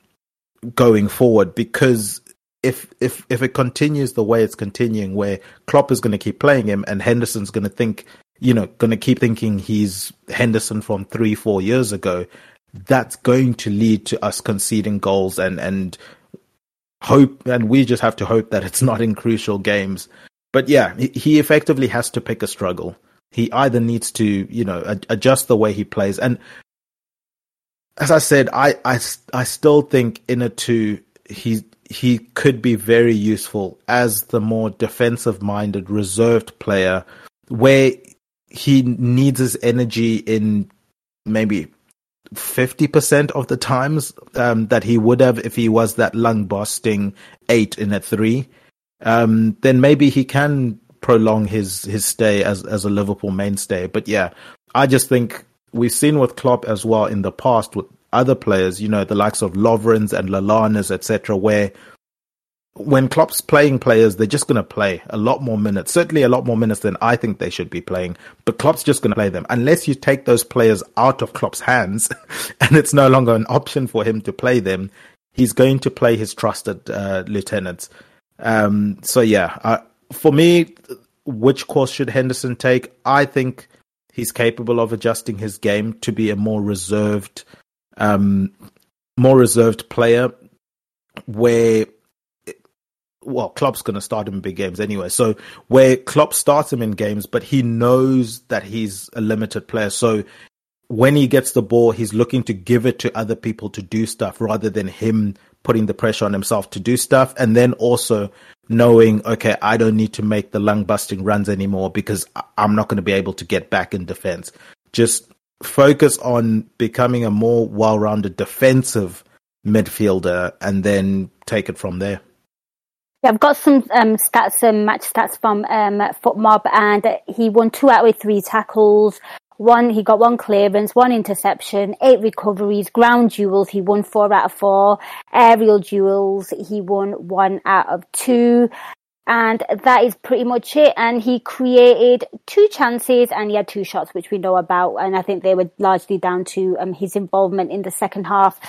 going forward because if if if it continues the way it's continuing where Klopp is going to keep playing him and Henderson's going to think you know going to keep thinking he's Henderson from 3 4 years ago that's going to lead to us conceding goals and and hope, and we just have to hope that it's not in crucial games. But yeah, he effectively has to pick a struggle. He either needs to, you know, adjust the way he plays. And as I said, I, I, I still think in a two, he, he could be very useful as the more defensive minded, reserved player where he needs his energy in maybe 50% of the times um, that he would have if he was that lung busting eight in a three, um, then maybe he can prolong his, his stay as, as a Liverpool mainstay. But yeah, I just think we've seen with Klopp as well in the past with other players, you know, the likes of Lovren's and Lallanas, etc., where when Klopp's playing players, they're just going to play a lot more minutes, certainly a lot more minutes than I think they should be playing. But Klopp's just going to play them unless you take those players out of Klopp's hands and it's no longer an option for him to play them. He's going to play his trusted uh, lieutenants. Um, so yeah, uh, for me, which course should Henderson take? I think he's capable of adjusting his game to be a more reserved, um, more reserved player, where well, Klopp's going to start him in big games anyway. So where Klopp starts him in games, but he knows that he's a limited player. So when he gets the ball, he's looking to give it to other people to do stuff rather than him putting the pressure on himself to do stuff. And then also knowing, okay, I don't need to make the lung busting runs anymore because I'm not going to be able to get back in defense. Just focus on becoming a more well rounded defensive midfielder and then take it from there. Yeah, I've got some um, stats, um, match stats from um, FotMob, and he won two out of three tackles. One, he got one clearance, one interception, eight recoveries, ground duels. He won four out of four. Aerial duels, he won one out of two. And that is pretty much it. And he created two chances and he had two shots, which we know about. And I think they were largely down to um, his involvement in the second half.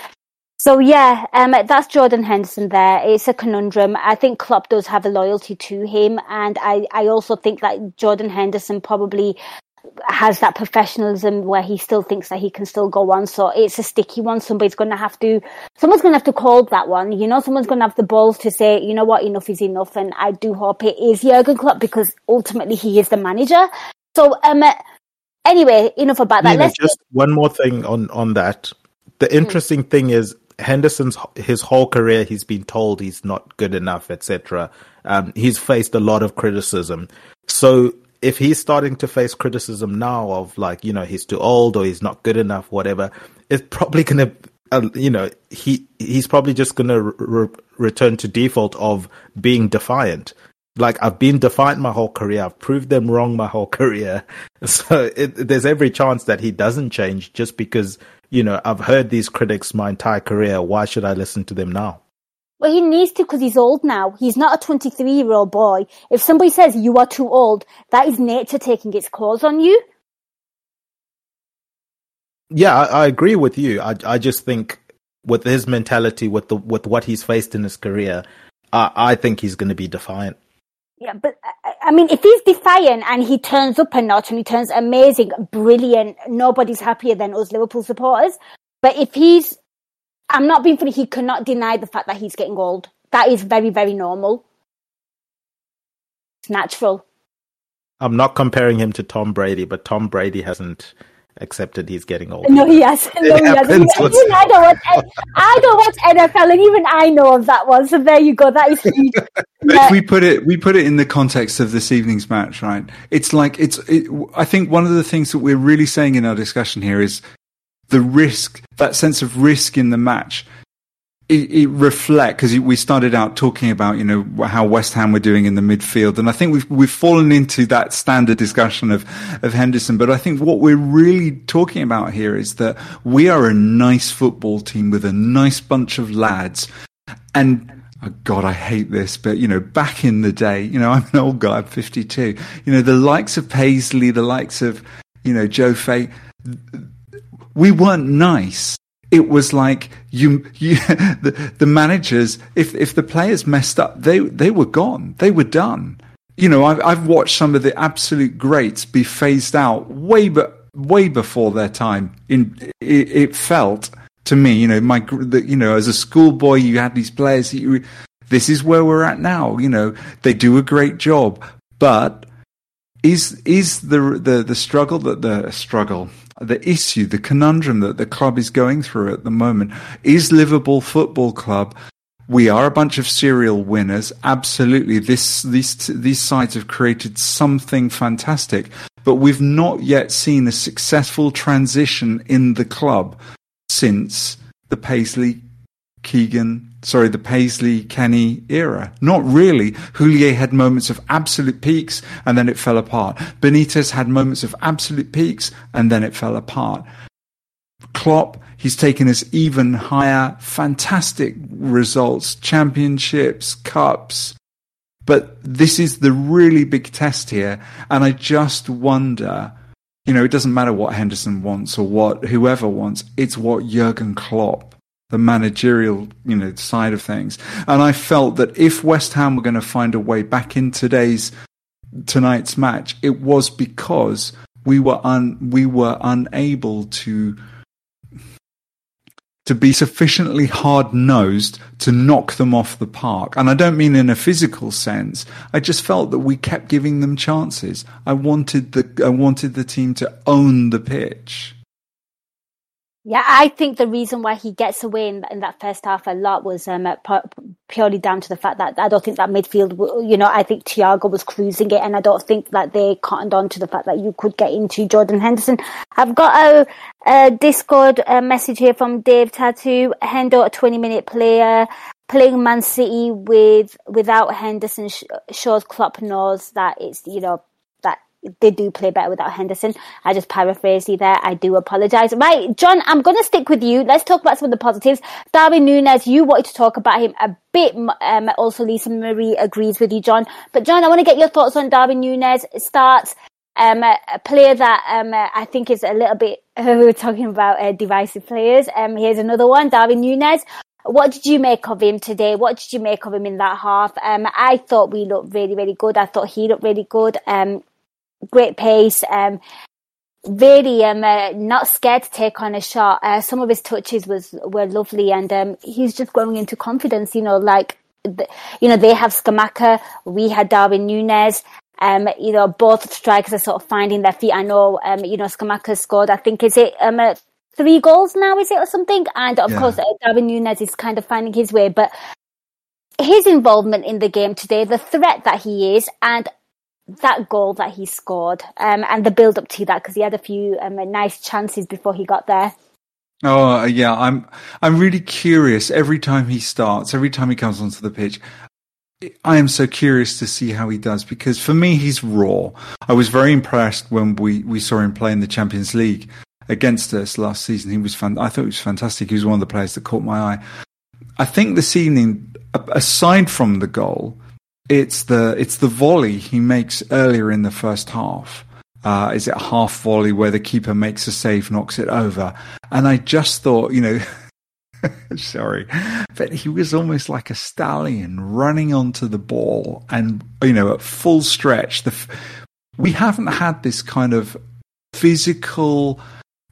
So yeah, um, that's Jordan Henderson there. It's a conundrum. I think Klopp does have a loyalty to him, and I, I also think that Jordan Henderson probably has that professionalism where he still thinks that he can still go on. So it's a sticky one. Somebody's going to have to, someone's going to have to call that one. You know, someone's going to have the balls to say, you know what, enough is enough. And I do hope it is Jurgen Klopp because ultimately he is the manager. So, um, anyway, enough about that. Nina, Let's just one more thing on, on that. The interesting mm. thing is Henderson's his whole career he's been told he's not good enough, etc. Um, he's faced a lot of criticism. So if he's starting to face criticism now of like you know he's too old or he's not good enough, whatever, it's probably gonna uh, you know he he's probably just gonna re- return to default of being defiant. Like I've been defiant my whole career. I've proved them wrong my whole career. So it, there's every chance that he doesn't change just because you know, I've heard these critics my entire career. Why should I listen to them now? Well, he needs to because he's old now. He's not a 23 year old boy. If somebody says you are too old, that is nature taking its claws on you. Yeah, I, I agree with you. I, I just think with his mentality, with the with what he's faced in his career, I, I think he's going to be defiant. Yeah, but I mean, if he's defiant and he turns up a notch and he turns amazing, brilliant, nobody's happier than us Liverpool supporters. But if he's, I'm not being funny, he cannot deny the fact that he's getting old. That is very, very normal. It's natural. I'm not comparing him to Tom Brady, but Tom Brady hasn't accepted he's getting old. No, he hasn't. No, he hasn't. Even I don't watch. I don't watch NFL, and even I know of that one. So there you go. That is huge. if we put it, we put it in the context of this evening's match, right? It's like it's. It, I think one of the things that we're really saying in our discussion here is the risk, that sense of risk in the match it, it reflect because we started out talking about you know how West Ham were doing in the midfield, and I think we've we've fallen into that standard discussion of of Henderson. But I think what we're really talking about here is that we are a nice football team with a nice bunch of lads, and Oh God, I hate this, but you know, back in the day, you know, I'm an old guy, I'm 52. You know, the likes of Paisley, the likes of, you know, Joe Fay, we weren't nice it was like you, you the, the managers, if, if the players messed up, they, they were gone. They were done. You know, I've, I've watched some of the absolute greats be phased out way, but way before their time. In, it, it felt to me, you know, my, the, you know, as a schoolboy, you had these players. You, this is where we're at now. You know, they do a great job, but is is the the the struggle that the struggle the issue, the conundrum that the club is going through at the moment. Is Liverpool Football Club we are a bunch of serial winners. Absolutely. This, these, these sides have created something fantastic, but we've not yet seen a successful transition in the club since the Paisley Keegan, sorry, the Paisley Kenny era. Not really. Houllier had moments of absolute peaks and then it fell apart. Benitez had moments of absolute peaks and then it fell apart. Klopp, he's taken us even higher. Fantastic results, championships, cups. But this is the really big test here. And I just wonder, you know, it doesn't matter what Henderson wants or what whoever wants. It's what Jurgen Klopp, the managerial, you know, side of things. And I felt that if West Ham were going to find a way back in today's tonight's match, it was because we were un, we were unable to to be sufficiently hard nosed to knock them off the park. And I don't mean in a physical sense. I just felt that we kept giving them chances. I wanted the I wanted the team to own the pitch. Yeah, I think the reason why he gets away in, in that first half a lot was um, purely down to the fact that I don't think that midfield, you know, I think Thiago was cruising it, and I don't think that they cottoned on to the fact that you could get into Jordan Henderson. I've got a, a Discord uh, message here from Dave Tattoo. Hendo, a 20 minute player, playing Man City with without Henderson shows Klopp knows that it's, you know, they do play better without Henderson. I just paraphrased you there. I do apologise. Right, Jon, I'm going to stick with you. Let's talk about some of the positives. Darwin Nunez, you wanted to talk about him a bit. Um, also, Lisa Marie agrees with you, Jon. But Jon, I want to get your thoughts on Darwin Nunez. Starts um, a, player that um, I think is a little bit. we were talking about uh, divisive players. Um, here's another one, Darwin Nunez. What did you make of him today? What did you make of him in that half? Um, I thought we looked really, really good. I thought he looked really good. Um, great pace. Um, really um, uh, not scared to take on a shot. Uh, some of his touches was were lovely, and um, he's just growing into confidence. You know, like the, you know they have Scamacca, we had Darwin Nunez. Um, you know, both strikers are sort of finding their feet. I know, um, you know, Scamacca scored. I think is it um, uh, three goals now, is it or something? And of yeah. course, uh, Darwin Nunez is kind of finding his way, but. His involvement in the game today, the threat that he is, and that goal that he scored um, and the build up to that because he had a few um, nice chances before he got there. Oh yeah, I'm I'm really curious every time he starts, every time he comes onto the pitch. I am so curious to see how he does because for me he's raw. I was very impressed when we, we saw him play in the Champions League against us last season. He was fan- I thought he was fantastic. He was one of the players that caught my eye. I think this evening, aside from the goal, it's the it's the volley he makes earlier in the first half. Uh, is it a half volley where the keeper makes a save, knocks it over? And I just thought, you know, sorry, but he was almost like a stallion running onto the ball and, you know, at full stretch. The, we haven't had this kind of physical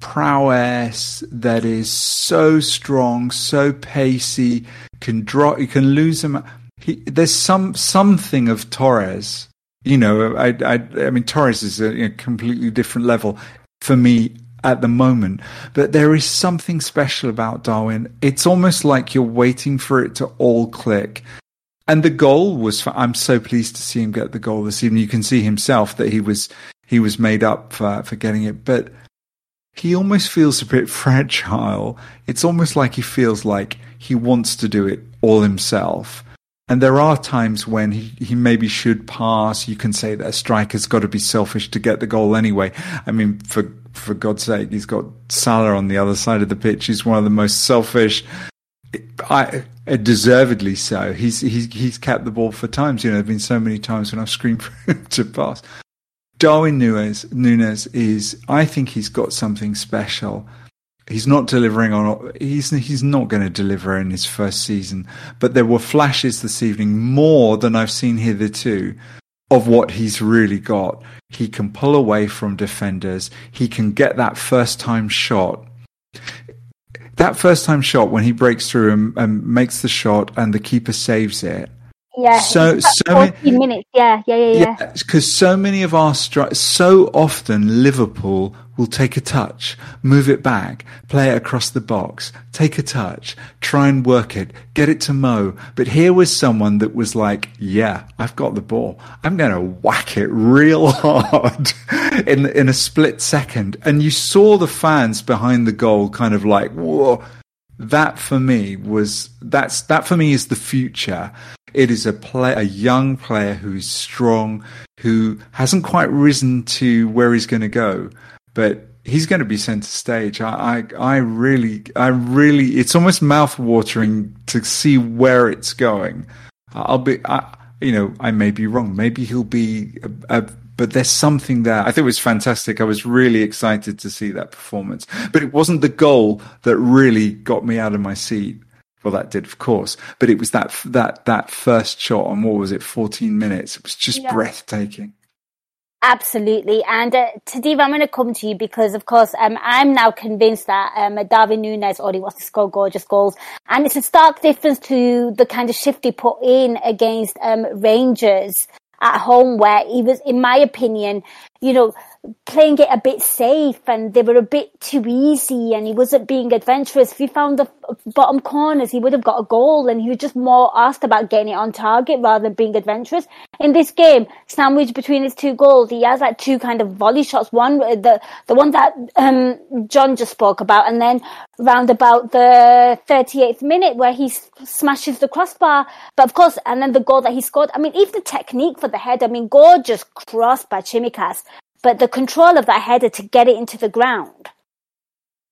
prowess that is so strong, so pacey, can draw, you can lose him he, there's some something of Torres. You know, I, I, I mean, Torres is a, completely different level for me at the moment. But there is something special about Darwin. It's almost like you're waiting for it to all click. And the goal was, for, I'm so pleased to see him get the goal this evening. You can see himself that he was, he was made up for, for getting it. But he almost feels a bit fragile. It's almost like he feels like he wants to do it all himself. And there are times when he, he maybe should pass. You can say that a striker's got to be selfish to get the goal anyway. I mean, for for God's sake, he's got Salah on the other side of the pitch. He's one of the most selfish. I, uh, deservedly so. He's he's he's kept the ball for times. You know, there've been so many times when I've screamed for him to pass. Darwin Nunez, Nunez is. I think he's got something special he's not delivering on he's he's not going to deliver in his first season. But there were flashes this evening more than I've seen hitherto of what he's really got. He can pull away from defenders. He can get that first time shot. That first time shot when he breaks through and, and makes the shot and the keeper saves it. Yeah, so so many minutes. Yeah, yeah, yeah, yeah. Because yeah, so many of our stri- so often Liverpool will take a touch, move it back, play it across the box, take a touch, try and work it, get it to Mo. But here was someone that was like, "Yeah, I've got the ball. I'm going to whack it real hard in in a split second. And you saw the fans behind the goal, kind of like, "Whoa." That for me was that's that for me is the future it is a play, a young player who's strong, who hasn't quite risen to where he's going to go, but he's going to be centre stage. I, I, I really, I really, it's almost mouth watering to see where it's going. I'll be, I, you know, I may be wrong. Maybe he'll be a, a but there's something there. I think it was fantastic. I was really excited to see that performance, but it wasn't the goal that really got me out of my seat. Well, that did, of course, but it was that that that first shot on what was it, 14 minutes? It was just yeah. breathtaking. Absolutely. And uh, I'm going to come to you because, of course, um, I'm now convinced that um, Darwin Nunez already wants to score gorgeous goals. And it's a stark difference to the kind of shift he put in against um, Rangers at home where he was, in my opinion, you know, playing it a bit safe and they were a bit too easy and he wasn't being adventurous. If he found the bottom corners, he would have got a goal and he was just more asked about getting it on target rather than being adventurous. In this game, sandwiched between his two goals, he has like two kind of volley shots. One, the, the one that, um, Jon just spoke about and then round about the 38th minute where he smashes the crossbar. But of course, and then the goal that he scored. I mean, even the technique for the head, I mean, gorgeous cross by Tsimikas but the control of that header to get it into the ground,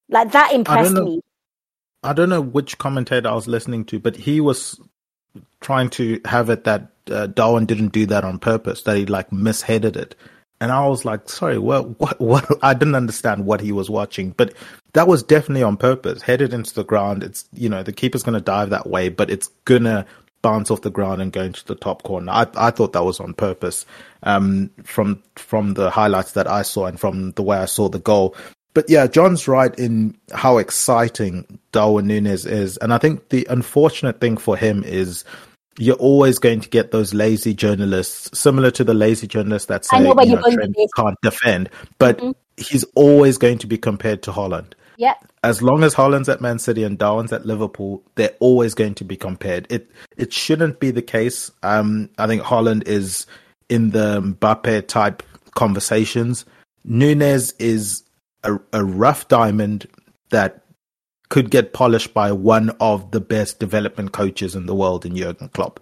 like that impressed I me. I don't know which commentator I was listening to, but he was trying to have it that uh, Darwin didn't do that on purpose, that he like misheaded it. And I was like, sorry, what, what, what? I didn't understand what he was watching, but that was definitely on purpose. Headed into the ground. It's, you know, the keeper's going to dive that way, but it's going to bounce off the ground and go into the top corner. I, I thought that was on purpose um, from from the highlights that I saw and from the way I saw the goal. But yeah, Jon's right in how exciting Darwin Nunez is, and I think the unfortunate thing for him is you're always going to get those lazy journalists, similar to the lazy journalists that say know, you know, can't defend, but mm-hmm. he's always going to be compared to Haaland. Yeah. As long as Haaland's at Man City and Darwin's at Liverpool, they're always going to be compared. It it shouldn't be the case. Um, I think Haaland is in the Mbappe type conversations. Nunez is a, a rough diamond that could get polished by one of the best development coaches in the world in Jurgen Klopp.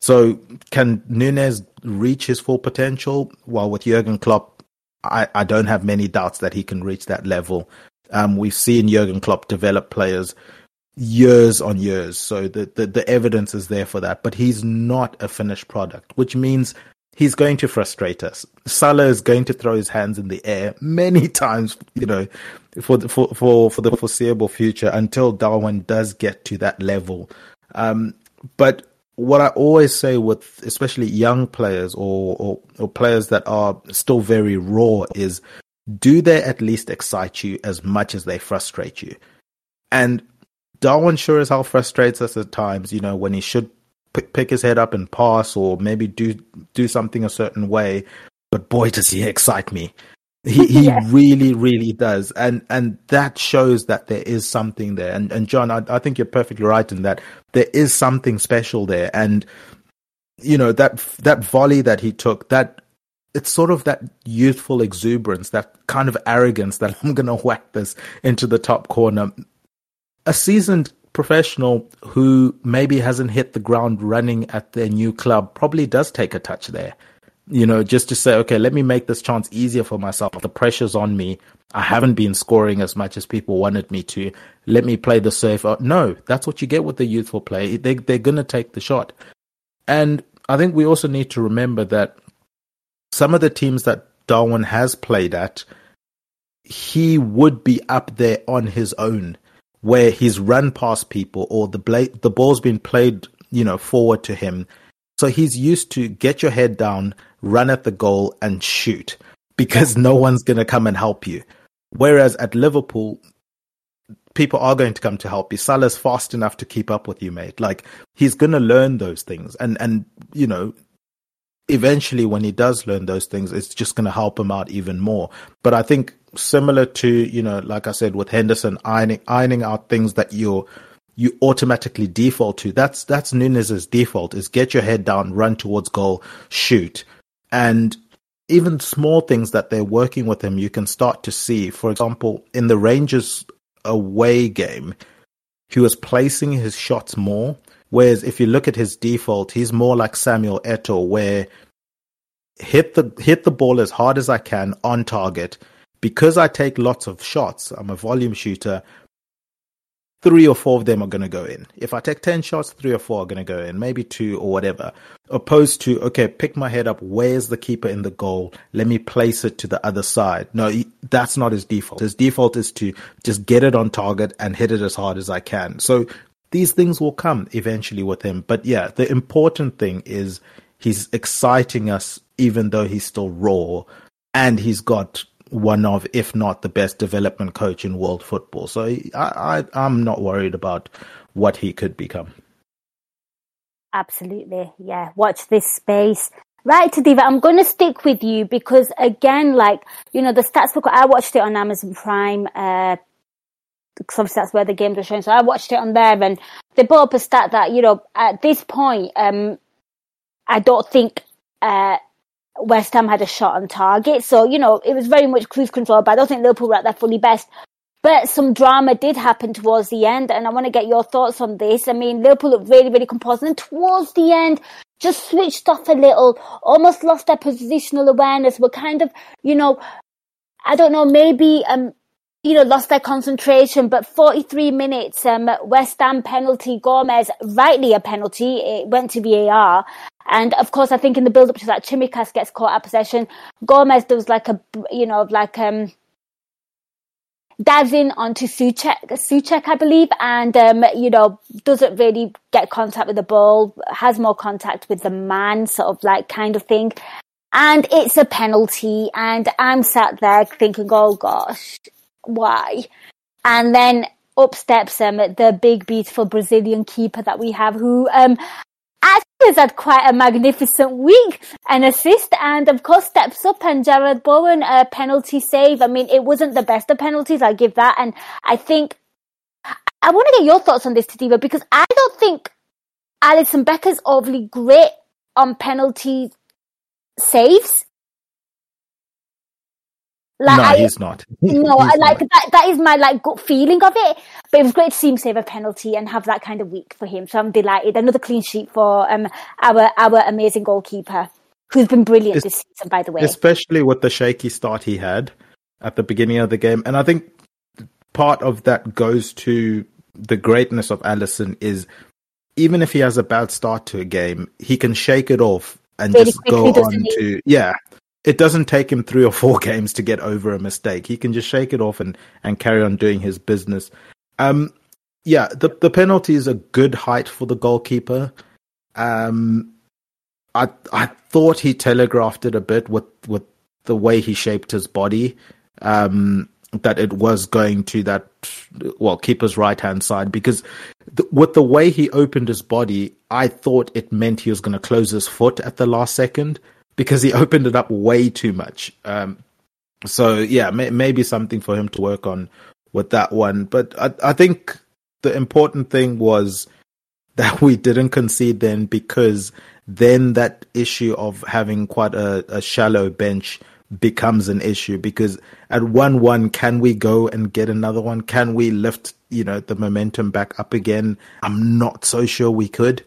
So can Nunez reach his full potential? Well, with Jurgen Klopp, I, I don't have many doubts that he can reach that level. Um, we've seen Jurgen Klopp develop players years on years, so the, the, the evidence is there for that. But he's not a finished product, which means he's going to frustrate us. Salah is going to throw his hands in the air many times, you know, for the, for, for, for the foreseeable future until Darwin does get to that level. Um, but what I always say with especially young players or, or, or players that are still very raw is do they at least excite you as much as they frustrate you? And Darwin sure as hell frustrates us at times, you know, when he should p- pick his head up and pass or maybe do do something a certain way. But boy, does he excite me. He he really, really does. And and that shows that there is something there. And and Jon, I, I think you're perfectly right in that there is something special there. And you know, that that volley that he took, that it's sort of that youthful exuberance, that kind of arrogance that I'm going to whack this into the top corner. A seasoned professional who maybe hasn't hit the ground running at their new club probably does take a touch there. You know, just to say, okay, let me make this chance easier for myself. The pressure's on me. I haven't been scoring as much as people wanted me to. Let me play the safe. Uh, no, that's what you get with the youthful play. They, they're going to take the shot. And I think we also need to remember that some of the teams that Darwin has played at, he would be up there on his own, where he's run past people or the bla- the ball's been played, you know, forward to him. So he's used to get your head down, run at the goal, and shoot because no one's going to come and help you. Whereas at Liverpool, people are going to come to help you. Salah's fast enough to keep up with you, mate. Like he's going to learn those things, and and you know eventually when he does learn those things it's just going to help him out even more. But i think similar to you know like i said with henderson ironing ironing out things that you're you automatically default to. That's that's nunez's default is get your head down run towards goal shoot. And even small things that they're working with him you can start to see. For example in the rangers away game he was placing his shots more Whereas if you look at his default, he's more like Samuel Eto'o, where hit the hit the ball as hard as I can on target, because I take lots of shots, I'm a volume shooter, three or four of them are going to go in. If I take 10 shots, three or four are going to go in, maybe two or whatever. Opposed to, okay, pick my head up. Where's the keeper in the goal? Let me place it to the other side. No, that's not his default. His default is to just get it on target and hit it as hard as I can. So these things will come eventually with him. But yeah, the important thing is he's exciting us even though he's still raw and he's got one of, if not the best development coach in world football. So I, I, I'm not worried about what he could become. Absolutely. Yeah. Watch this space. Right, Tadiwa, I'm going to stick with you because again, like, you know, the stats book, I watched it on Amazon Prime, uh, because obviously that's where the games are shown. So I watched it on there and they brought up a stat that, you know, at this point, um, I don't think, uh, West Ham had a shot on target. So, you know, it was very much cruise control, but I don't think Liverpool were at their fully best. But some drama did happen towards the end, and I want to get your thoughts on this. I mean, Liverpool looked really, really composed, and towards the end, just switched off a little, almost lost their positional awareness, were kind of, you know, I don't know, maybe, um, you know, lost their concentration, but 43 minutes, um, West Ham penalty, Gomez, rightly a penalty, it went to VAR. And of course, I think in the build up to that, Tsimikas gets caught at possession. Gomez does like a, you know, like, um, dives in onto Soucek, Soucek, I believe, and, um, you know, doesn't really get contact with the ball, has more contact with the man, sort of like kind of thing. And it's a penalty. And I'm sat there thinking, oh gosh, why? And then up steps um, the big, beautiful Brazilian keeper that we have, who um, actually has had quite a magnificent week, an assist, and of course steps up. And Jarrod Bowen, a penalty save. I mean, it wasn't the best of penalties, I'll give that. And I think I want to get your thoughts on this, Tadiwa, because I don't think Alisson Becker's overly great on penalty saves. Like, no, I, he's not. no, he's like not. that. That is my like gut feeling of it. But it was great to see him save a penalty and have that kind of week for him. So I'm delighted. Another clean sheet for um our our amazing goalkeeper, who's been brilliant it's, this season, by the way. Especially with the shaky start he had at the beginning of the game, and I think part of that goes to the greatness of Alisson is even if he has a bad start to a game, he can shake it off and really just go on to yeah it doesn't take him three or four games to get over a mistake. He can just shake it off and, and carry on doing his business. Um, yeah, the the penalty is a good height for the goalkeeper. Um, I I thought he telegraphed it a bit with with the way he shaped his body. Um, that it was going to that well keeper's right hand side because th- with the way he opened his body, I thought it meant he was going to close his foot at the last second because he opened it up way too much. Um, so yeah, may, maybe something for him to work on with that one. But I, I think the important thing was that we didn't concede then because then that issue of having quite a, a shallow bench becomes an issue because at one one can we go and get another one can we lift you know the momentum back up again i'm not so sure we could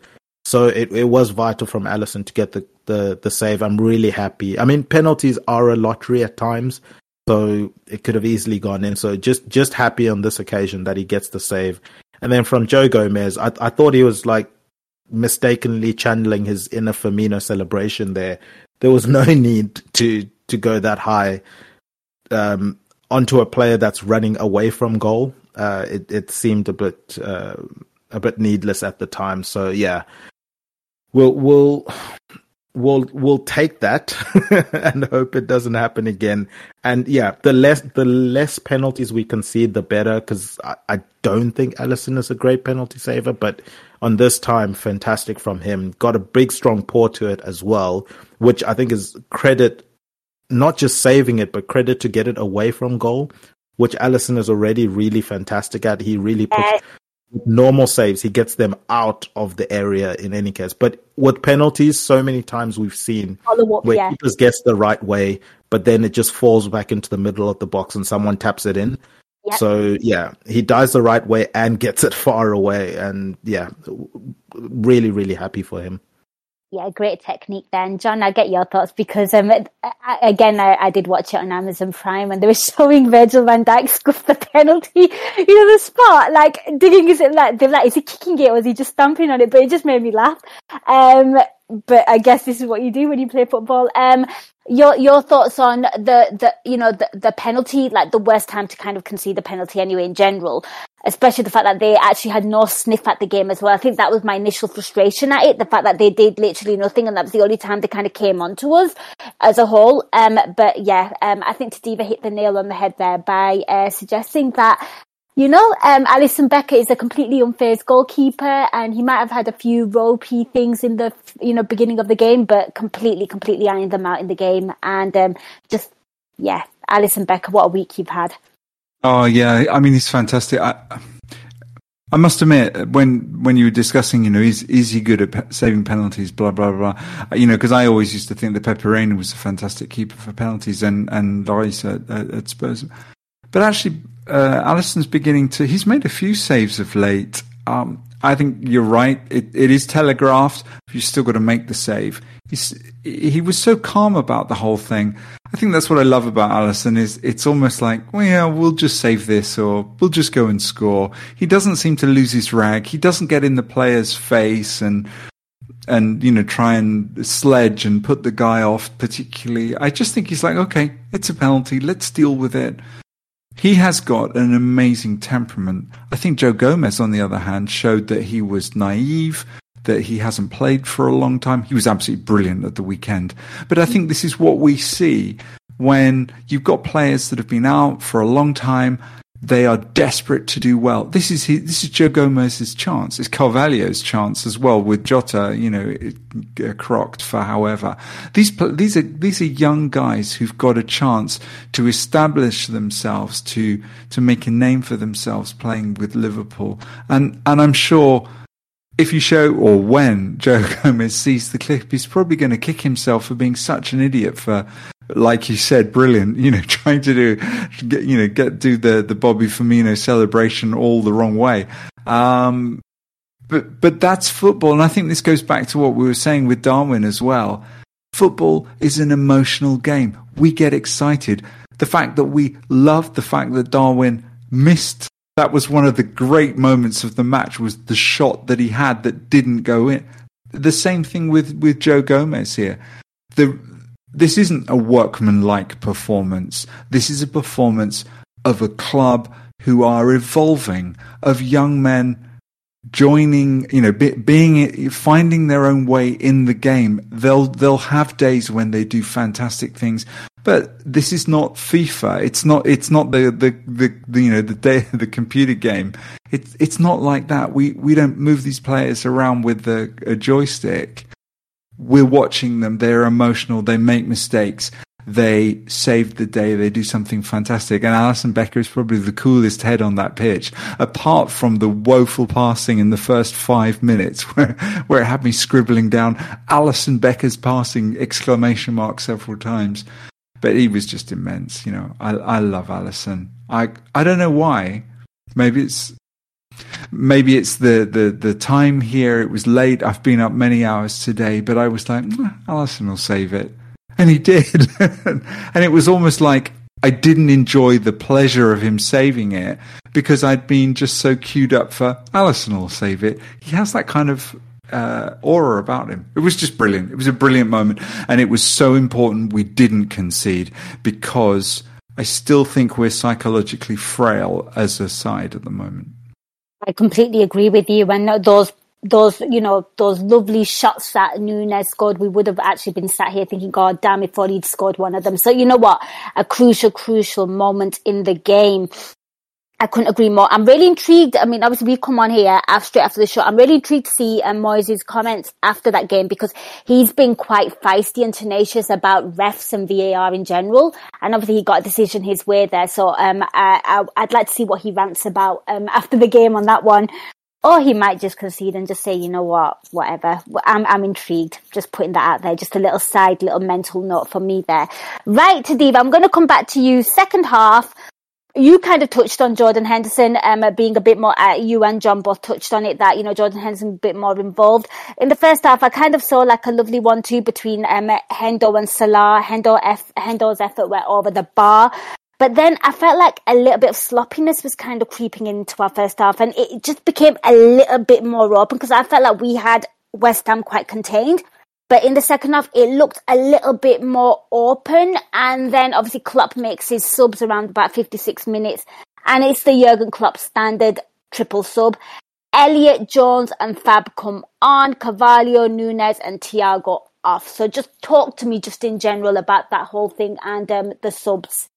so it, it was vital from Alisson to get the, the, the save. I'm really happy. I mean, penalties are a lottery at times, so it could have easily gone in. So just just happy on this occasion that he gets the save. And then from Joe Gomez, I, I thought he was like mistakenly channeling his inner Firmino celebration there. There was no need to to go that high um, onto a player that's running away from goal. Uh, it, it seemed a bit uh, a bit needless at the time. So yeah, we'll we'll we'll we'll take that and hope it doesn't happen again. And yeah, the less the less penalties we concede, the better. Because I, I don't think Alisson is a great penalty saver, but on this time, fantastic from him. Got a big strong paw to it as well, which I think is credit. Not just saving it, but credit to get it away from goal, which Alisson is already really fantastic at. He really puts normal saves, he gets them out of the area in any case. But with penalties, so many times we've seen where yeah. keepers gets the right way, but then it just falls back into the middle of the box and someone taps it in. Yep. So yeah, he dies the right way and gets it far away, and yeah, really, really happy for him. Yeah, great technique then. Jon, I'll get your thoughts because, um, again, I, I did watch it on Amazon Prime and they were showing Virgil van Dijk scuff the penalty, you know, the spot, like, digging, is it like, they're like, is he kicking it or is he just stamping on it? But it just made me laugh. Um, but I guess this is what you do when you play football. Um, your your thoughts on the the you know the the penalty, like the worst time to kind of concede the penalty anyway in general, especially the fact that they actually had no sniff at the game as well. I think that was my initial frustration at it, the fact that they did literally nothing, and that was the only time they kind of came onto us as a whole. Um, but yeah, um, I think Tadiwa hit the nail on the head there by uh, suggesting that you know, um, Alisson Becker is a completely unfazed goalkeeper, and he might have had a few ropey things in the you know beginning of the game, but completely, completely ironed them out in the game, and um, just yeah, Alisson Becker, what a week you've had. Oh yeah, I mean he's fantastic. I, I must admit, when when you were discussing, you know, is is he good at saving penalties? Blah blah blah. You know, because I always used to think that Pepe Reina was a fantastic keeper for penalties, and and Lloris at, at, at Spurs. But actually, uh, Alisson's beginning to. He's made a few saves of late. Um, I think you're right. It, it is telegraphed. You've still got to make the save. He's, he was so calm about the whole thing. I think that's what I love about Alisson is it's almost like, well, yeah, we'll just save this or we'll just go and score. He doesn't seem to lose his rag. He doesn't get in the player's face and, and, you know, try and sledge and put the guy off particularly. I just think he's like, okay, it's a penalty. Let's deal with it. He has got an amazing temperament. I think Joe Gomez, on the other hand, showed that he was naive, that he hasn't played for a long time. He was absolutely brilliant at the weekend. But I think this is what we see when you've got players that have been out for a long time they are desperate to do well. This is his, this is Joe Gomez's chance. It's Carvalho's chance as well with Jota, you know, uh, crocked for however. These these are these are young guys who've got a chance to establish themselves to to make a name for themselves playing with Liverpool. And and I'm sure if you show or when Joe Gomez sees the clip, he's probably going to kick himself for being such an idiot for like you said, brilliant. You know, trying to do, get, you know, get do the the Bobby Firmino celebration all the wrong way. Um, but but that's football, and I think this goes back to what we were saying with Darwin as well. Football is an emotional game. We get excited. The fact that we love the fact that Darwin missed that was one of the great moments of the match was the shot that he had that didn't go in. The same thing with with Joe Gomez here. The this isn't a workmanlike performance. This is a performance of a club who are evolving, of young men joining, you know, be, being finding their own way in the game. They'll they'll have days when they do fantastic things, but this is not FIFA. It's not it's not the the, the, the you know the day the computer game. It's it's not like that. We we don't move these players around with the, a joystick we're watching them. They're emotional. They make mistakes. They save the day. They do something fantastic. And Alisson Becker is probably the coolest head on that pitch, apart from the woeful passing in the first five minutes where, where it had me scribbling down Alisson Becker's passing exclamation mark several times. But he was just immense. You know, I, I love Alisson. I, I don't know why. Maybe it's maybe it's the, the, the time here. It was late. I've been up many hours today, but I was like, Alisson will save it. And he did. and it was almost like I didn't enjoy the pleasure of him saving it because I'd been just so queued up for Alisson will save it. He has that kind of uh, aura about him. It was just brilliant. It was a brilliant moment. And it was so important we didn't concede because I still think we're psychologically frail as a side at the moment. I completely agree with you. And those those, you know, those lovely shots that Nunez scored, we would have actually been sat here thinking, God damn, if only he'd scored one of them. So you know what? A crucial, crucial moment in the game. I couldn't agree more. I'm really intrigued. I mean, obviously we come on here after, straight after the show. I'm really intrigued to see um, Moyes' comments after that game because he's been quite feisty and tenacious about refs and VAR in general. And obviously he got a decision his way there. So, um, I, would like to see what he rants about, um, after the game on that one. Or he might just concede and just say, you know what, whatever. I'm, I'm intrigued. Just putting that out there. Just a little side, little mental note for me there. Right, Tadiwa, I'm going to come back to you second half you kind of touched on Jordan Henderson um, being a bit more, uh, you and Jon both touched on it that, you know, Jordan Henderson a bit more involved. In the first half, I kind of saw like a lovely one-two between um, Hendo and Salah. Hendo F- Hendo's effort went over the bar. But then I felt like a little bit of sloppiness was kind of creeping into our first half and it just became a little bit more open because I felt like we had West Ham quite contained. But in the second half, it looked a little bit more open. And then obviously Klopp makes his subs around about 56 minutes. And it's the Jurgen Klopp standard triple sub. Elliott Jones and Fab come on. Carvalho, Nunez and Thiago off. So just talk to me just in general about that whole thing and um, the subs.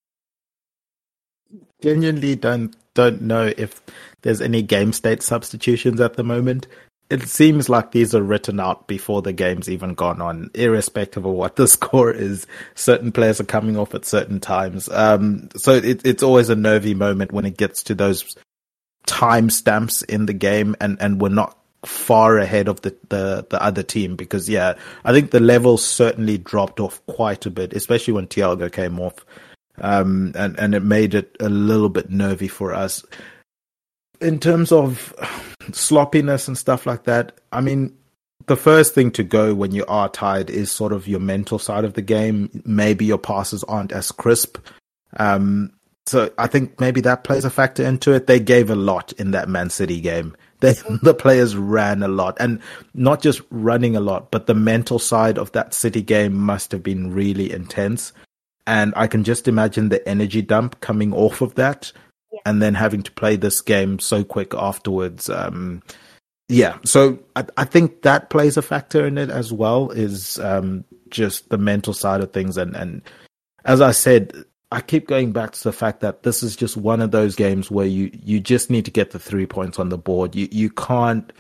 Genuinely don't don't know if there's any game state substitutions at the moment it seems like these are written out before the game's even gone on, irrespective of what the score is. Certain players are coming off at certain times. Um, so it, it's always a nervy moment when it gets to those time stamps in the game and, and we're not far ahead of the, the, the other team because yeah, I think the level certainly dropped off quite a bit, especially when Thiago came off. Um, and, and it made it a little bit nervy for us in terms of sloppiness and stuff like that, I mean, the first thing to go when you are tired is sort of your mental side of the game. Maybe your passes aren't as crisp. Um, so I think maybe that plays a factor into it. They gave a lot in that Man City game. They, the players ran a lot and not just running a lot, but the mental side of that City game must have been really intense. And I can just imagine the energy dump coming off of that and then having to play this game so quick afterwards. Um, yeah, so I, I, think that plays a factor in it as well. Is um, just the mental side of things, and and as I said, I keep going back to the fact that this is just one of those games where you you just need to get the three points on the board. You you can't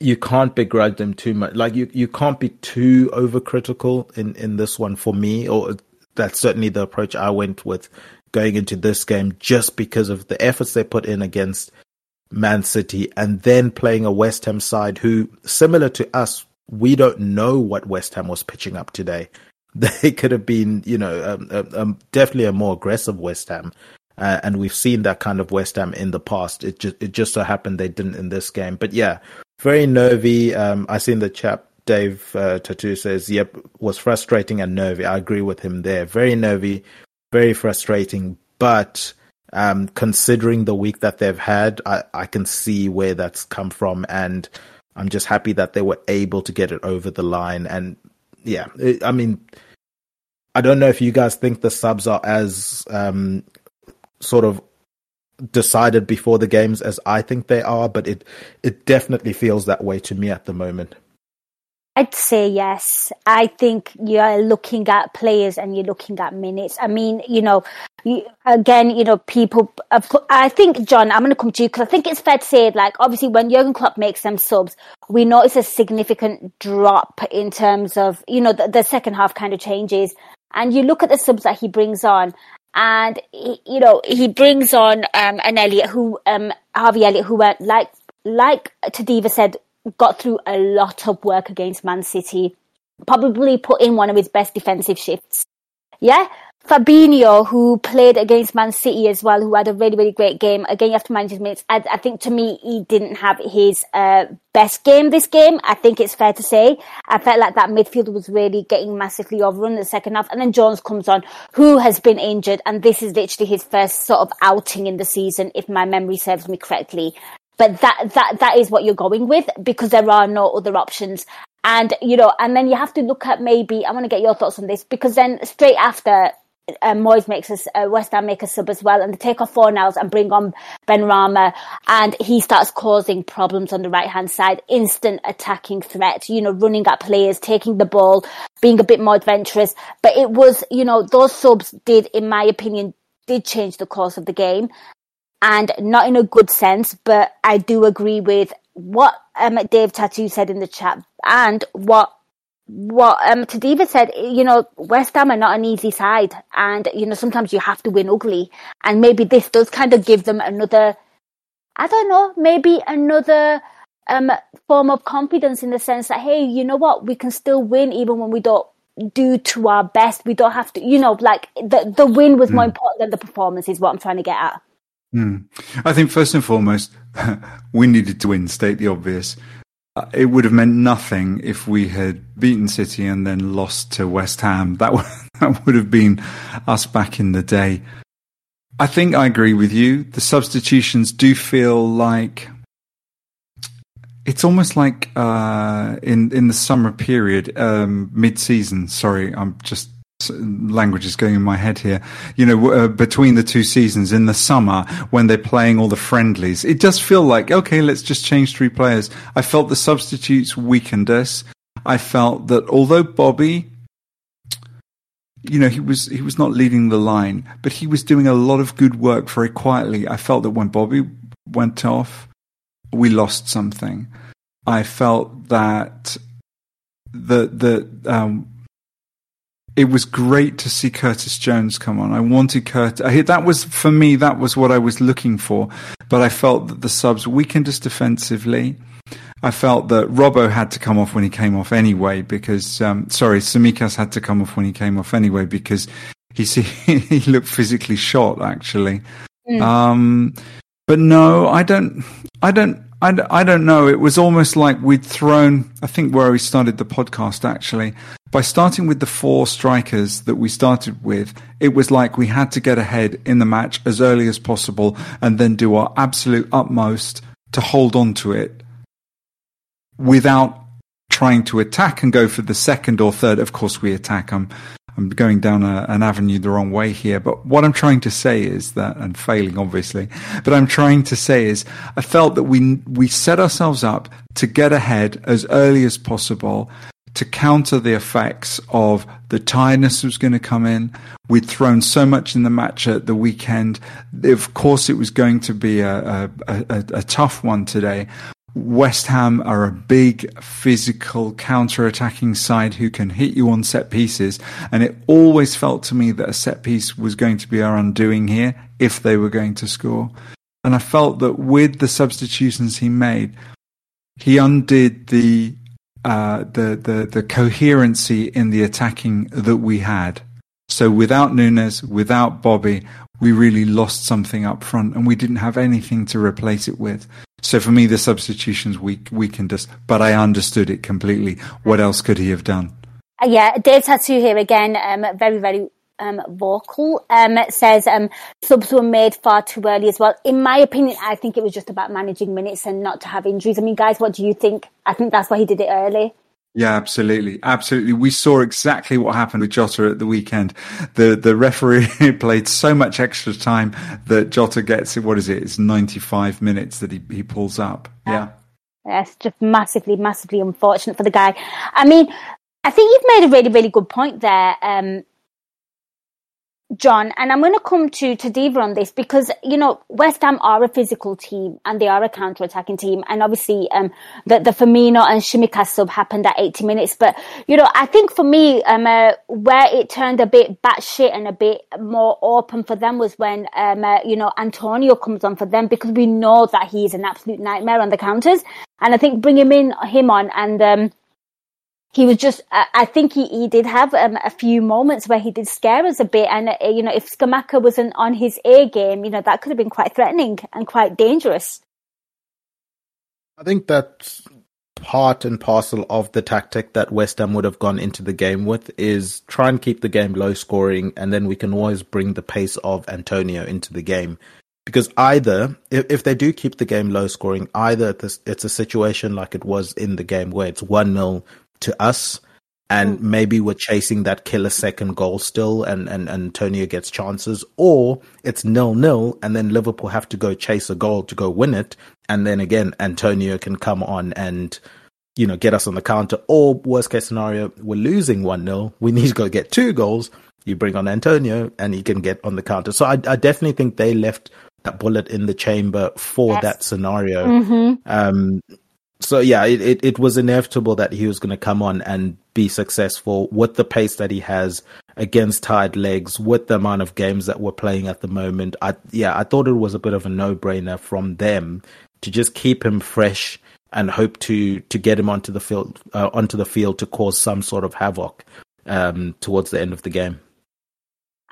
you can't begrudge them too much. Like you you can't be too overcritical in in this one for me, or that's certainly the approach I went with going into this game just because of the efforts they put in against Man City and then playing a West Ham side who, similar to us, we don't know what West Ham was pitching up today. They could have been, you know, um, um, um, definitely a more aggressive West Ham. Uh, and we've seen that kind of West Ham in the past. It just, it just so happened they didn't in this game. But yeah, very nervy. Um, I seen the chap Dave uh, Tattoo says, yep, was frustrating and nervy. I agree with him there. Very nervy, very frustrating. But um, considering the week that they've had, I, I can see where that's come from, and I'm just happy that they were able to get it over the line. And yeah, it, I mean, I don't know if you guys think the subs are as um, sort of decided before the games as I think they are, but it it definitely feels that way to me at the moment. I'd say yes. I think you're looking at players and you're looking at minutes. I mean, you know, again, you know, people. I think, Jon, I'm going to come to you because I think it's fair to say, like, obviously, when Jurgen Klopp makes them subs, we notice a significant drop in terms of, you know, the, the second half kind of changes. And you look at the subs that he brings on, and he, you know, he brings on um, an Elliott who, um, Harvey Elliott, who went like, like Tadiwa said got through a lot of work against Man City, probably put in one of his best defensive shifts. Yeah. Fabinho, who played against Man City as well, who had a really, really great game. Again, you after managing minutes, I, I, think to me, he didn't have his uh, best game this game. I think it's fair to say. I felt like that midfield was really getting massively overrun in the second half. And then Jones comes on, who has been injured. And this is literally his first sort of outing in the season, if my memory serves me correctly but that that that is what you're going with because there are no other options and you know and then you have to look at maybe i want to get your thoughts on this because then straight after uh, Moyes makes us uh, West Ham make a sub as well, and they take off Fornals and bring on Benrahma, and he starts causing problems on the right hand side. Instant attacking threat, you know, running at players, taking the ball, being a bit more adventurous. But it was, you know, those subs did, in my opinion, did change the course of the game and not in a good sense, but I do agree with what um, Dave Tattoo said in the chat and what what um, Tadiva said. You know, West Ham are not an easy side, and you know sometimes you have to win ugly, and maybe this does kind of give them another. I don't know, maybe another um, form of confidence in the sense that hey, you know what, we can still win even when we don't do to our best. We don't have to, you know, like the the win was more important than the performance. Is what I'm trying to get at. Mm. I think first and foremost, we needed to win. State the obvious. Uh, it would have meant nothing if we had beaten City and then lost to West Ham. That would, that would have been us back in the day. I think I agree with you. The substitutions do feel like it's almost like uh, in in the summer period, um, mid season. Sorry, I'm just language is going in my head here. You know, uh, between the two seasons in the summer when they're playing all the friendlies, it does feel like okay, let's just change three players. I felt the substitutes weakened us. I felt that although Bobby, you know, he was he was not leading the line, but he was doing a lot of good work very quietly. I felt that when Bobby went off, we lost something. I felt that the the um, it was great to see Curtis Jones come on. I wanted Curtis. That was for me. That was what I was looking for. But I felt that the subs weakened us defensively. I felt that Robbo had to come off when he came off anyway because um, sorry, Tsimikas had to come off when he came off anyway because he see, he looked physically shot actually. Mm. Um, but no, I don't. I don't. I, I don't know. It was almost like we'd thrown, I think where we started the podcast actually, by starting with the four strikers that we started with, it was like we had to get ahead in the match as early as possible and then do our absolute utmost to hold on to it without trying to attack and go for the second or third. Of course, we attack. I'm I'm going down a, an avenue the wrong way here. But what I'm trying to say is that, and failing obviously, but I'm trying to say is I felt that we, we set ourselves up to get ahead as early as possible to counter the effects of the tiredness was going to come in. We'd thrown so much in the match at the weekend. Of course, it was going to be a, a, a, a tough one today. West Ham are a big physical counter-attacking side who can hit you on set pieces. And it always felt to me that a set piece was going to be our undoing here if they were going to score. And I felt that with the substitutions he made, he undid the uh, the the the coherency in the attacking that we had. So without Nunez, without Bobby, we really lost something up front, and we didn't have anything to replace it with. So for me, the substitutions weak, weakened us, but I understood it completely. What else could he have done? Uh, yeah, Dave Tattoo here again, um, very, very um, vocal. Um, says um, subs were made far too early as well. In my opinion, I think it was just about managing minutes and not to have injuries. I mean, guys, what do you think? I think that's why he did it early. Yeah, absolutely, absolutely. We saw exactly what happened with Jota at the weekend. The the referee played so much extra time that Jota gets it, what is it? It's ninety five minutes that he, he pulls up. Yeah. yeah. It's just massively, massively unfortunate for the guy. I mean, I think you've made a really, really good point there. Um, Jon, and I'm going to come to, Diva on this because, you know, West Ham are a physical team and they are a counter-attacking team. And obviously, um, the, the Firmino and Tsimikas sub happened at 80 minutes. But, you know, I think for me, um, uh, where it turned a bit batshit and a bit more open for them was when, um, uh, you know, Antonio comes on for them because we know that he's an absolute nightmare on the counters. And I think bringing him in, him on and, um, he was just, I think he, he did have um, a few moments where he did scare us a bit. And, uh, you know, if Scamacca wasn't on his A game, you know, that could have been quite threatening and quite dangerous. I think that's part and parcel of the tactic that West Ham would have gone into the game with is try and keep the game low scoring and then we can always bring the pace of Antonio into the game. Because either, if, if they do keep the game low scoring, either it's a situation like it was in the game where it's 1 0 to us. And mm. maybe we're chasing that killer second goal still, and, and, and Antonio gets chances, or it's nil nil, and then Liverpool have to go chase a goal to go win it, and then again Antonio can come on and you know get us on the counter. Or worst case scenario, we're losing one 0 we need to go get two goals. You bring on Antonio, and he can get on the counter. So I, I definitely think they left that bullet in the chamber for yes. that scenario. Mm-hmm. Um, so yeah, it, it, it, was inevitable that he was going to come on and be successful with the pace that he has against tired legs, with the amount of games that we're playing at the moment. I yeah, I thought it was a bit of a no brainer from them to just keep him fresh and hope to to get him onto the field uh, onto the field to cause some sort of havoc. um, towards the end of the game.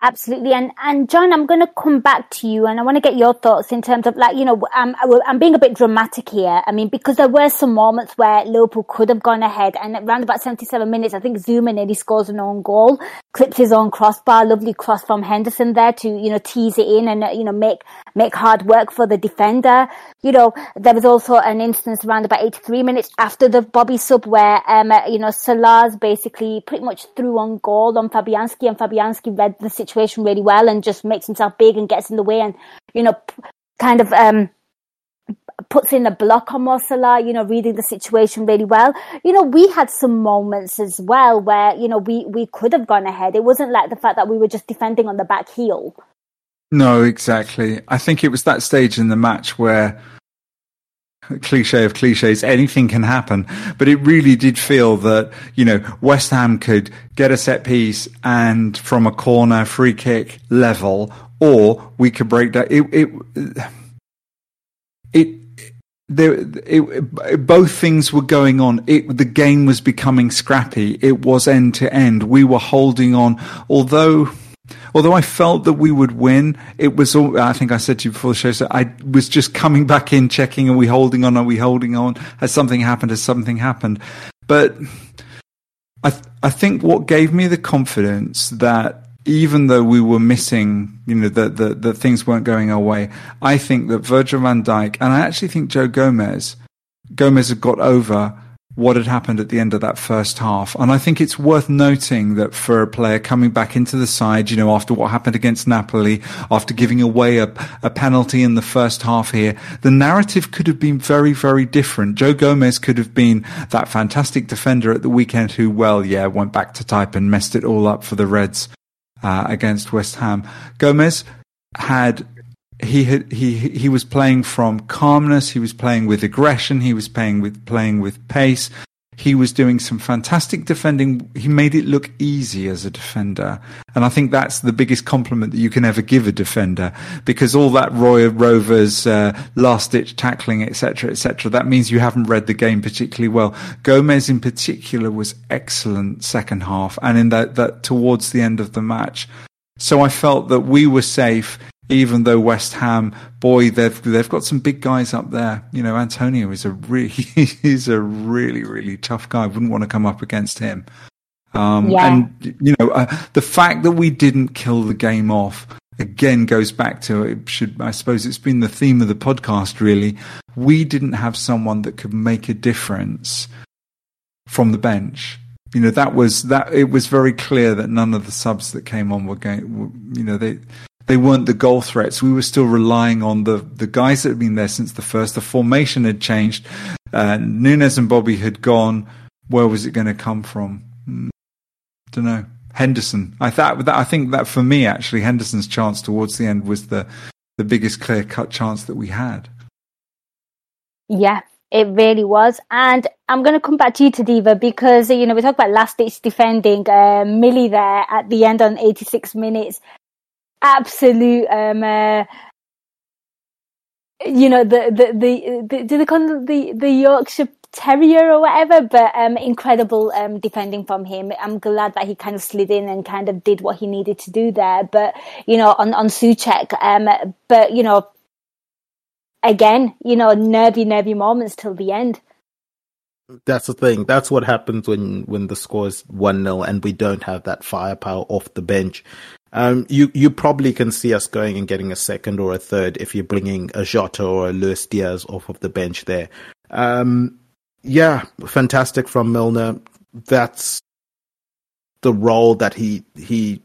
Absolutely. And, and Jon, I'm going to come back to you and I want to get your thoughts in terms of like, you know, I'm, I'm being a bit dramatic here. I mean, because there were some moments where Liverpool could have gone ahead and around about 77 minutes, I think Zouma nearly scores an own goal, clips his own crossbar, lovely cross from Henderson there to, you know, tease it in and, you know, make, make hard work for the defender. You know, there was also an instance around about 83 minutes after the Bobby sub where, um, you know, Salah's basically pretty much threw on goal on Fabianski and Fabianski read the situation situation really well and just makes himself big and gets in the way and, you know, kind of, um, puts in a block on Mo Salah, you know, reading the situation really well. You know, we had some moments as well where, you know, we, we could have gone ahead. It wasn't like the fact that we were just defending on the back heel. No, exactly. I think it was that stage in the match where cliche of cliches, anything can happen. But it really did feel that, you know, West Ham could get a set piece and from a corner free kick level, or we could break that. It, it, it, there, it, it, both things were going on. It, the game was becoming scrappy. It was end to end. We were holding on, although although I felt that we would win, it was all, I think I said to you before the show, so I was just coming back in, checking, are we holding on? Are we holding on? Has something happened? Has something happened? But I, th- I think what gave me the confidence that even though we were missing, you know, that the, the things weren't going our way, I think that Virgil van Dijk, and I actually think Joe Gomez, Gomez had got over what had happened at the end of that first half. And I think it's worth noting that for a player coming back into the side, you know, after what happened against Napoli, after giving away a, a penalty in the first half here, the narrative could have been very, very different. Joe Gomez could have been that fantastic defender at the weekend who, well, yeah, went back to type and messed it all up for the Reds uh, against West Ham. Gomez had he had, he he was playing from calmness. He was playing with aggression. He was playing with playing with pace. He was doing some fantastic defending. He made it look easy as a defender, and I think that's the biggest compliment that you can ever give a defender. Because all that Roy Rovers uh, last ditch tackling, etc., etc., that means you haven't read the game particularly well. Gomez, in particular, was excellent second half, and in that that towards the end of the match. So I felt that we were safe even though West Ham, boy, they've they've got some big guys up there. You know, Antonio is a really he's a really really tough guy. Wouldn't want to come up against him. Um, yeah. And you know, uh, the fact that we didn't kill the game off again goes back to it. Should I suppose it's been the theme of the podcast. Really, we didn't have someone that could make a difference from the bench you know that was that it was very clear that none of the subs that came on were going you know they they weren't the goal threats. We were still relying on the, the guys that had been there since the first. The formation had changed. Uh, Nunez and Bobby had gone. Where was it going to come from? Mm, don't know. Henderson. I thought that I think that for me actually Henderson's chance towards the end was the the biggest clear cut chance that we had. Yeah, it really was. And I'm going to come back to you, Tadiwa, because, you know, we talk about last ditch defending, uh, Millie there at the end on 86 minutes absolute um uh, you know the the the, the do they call the the Yorkshire Terrier or whatever, but um, incredible um, defending from him. I'm glad that he kind of slid in and kind of did what he needed to do there. But you know, on on Soucek, um, but you know, again, you know, nervy, nervy moments till the end. That's the thing. That's what happens when when the score is one 0 and we don't have that firepower off the bench. Um, you you probably can see us going and getting a second or a third if you're bringing a Jota or a Luis Diaz off of the bench there. Um, yeah, fantastic from Milner. That's the role that he he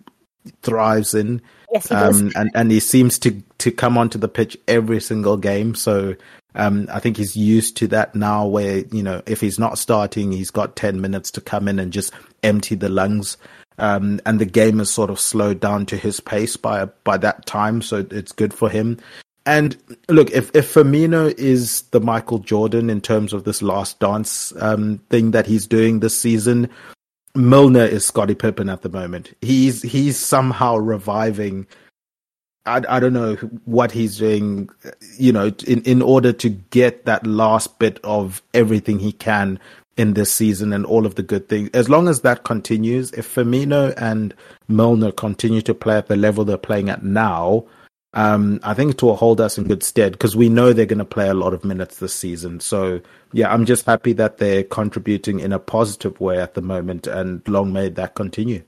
thrives in. Yes, he um, and and he seems to to come onto the pitch every single game. So um, I think he's used to that now, where you know if he's not starting, he's got ten minutes to come in and just empty the lungs. Um, and the game has sort of slowed down to his pace by by that time, so it's good for him. And look, if if Firmino is the Michael Jordan in terms of this last dance um, thing that he's doing this season, Milner is Scottie Pippen at the moment. He's he's somehow reviving. I, I don't know what he's doing, you know, in, in order to get that last bit of everything he can in this season and all of the good things. As long as that continues, if Firmino and Milner continue to play at the level they're playing at now, um, I think it will hold us in good stead because we know they're going to play a lot of minutes this season. So yeah, I'm just happy that they're contributing in a positive way at the moment, and long may that continue.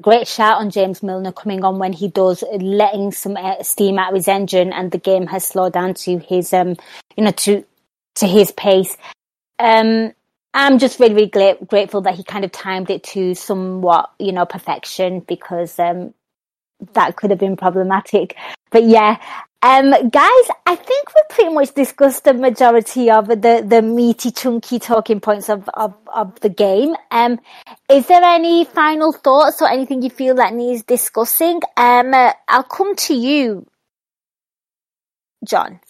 Great shout on James Milner coming on when he does, letting some steam out of his engine, and the game has slowed down to his, um, you know, to to his pace. Um, I'm just really, really gra- grateful that he kind of timed it to somewhat, you know, perfection because um, that could have been problematic. But yeah, um, guys, I think we've pretty much discussed the majority of the, the meaty, chunky talking points of, of, of the game. Um, is there any final thoughts or anything you feel that needs discussing? Um, uh, I'll come to you, Jon.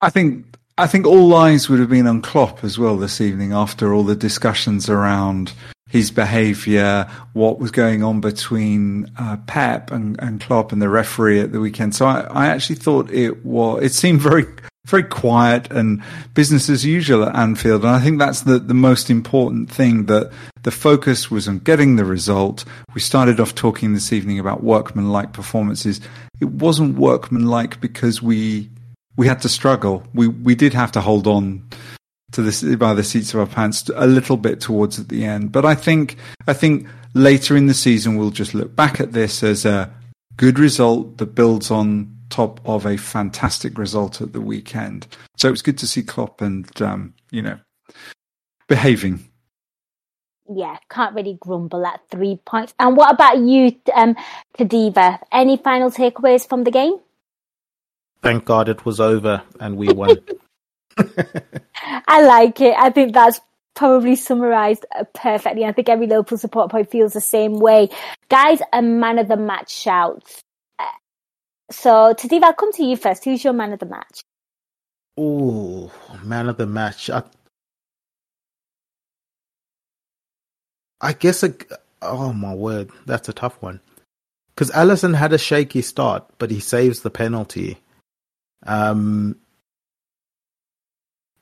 I think I think all eyes would have been on Klopp as well this evening after all the discussions around his behaviour, what was going on between uh, Pep and, and Klopp and the referee at the weekend. So I, I actually thought it was, it seemed very, very quiet and business as usual at Anfield. And I think that's the, the most important thing that the focus was on getting the result. We started off talking this evening about workmanlike performances. It wasn't workmanlike because we, we had to struggle. We, we did have to hold on to the by the seats of our pants a little bit towards the end. But I think I think later in the season we'll just look back at this as a good result that builds on top of a fantastic result at the weekend. So it was good to see Klopp and um, you know behaving. Yeah, can't really grumble at three points. And what about you, um, Tadiwa? Any final takeaways from the game? Thank God it was over and we won. I like it. I think that's probably summarised uh, perfectly. I think every local support point feels the same way. Guys, a man of the match shouts. Uh, so, Tadiv, I'll come to you first. Who's your man of the match? Oh, man of the match. I, I guess, a, oh my word, that's a tough one. Because Alisson had a shaky start, but he saves the penalty. Um,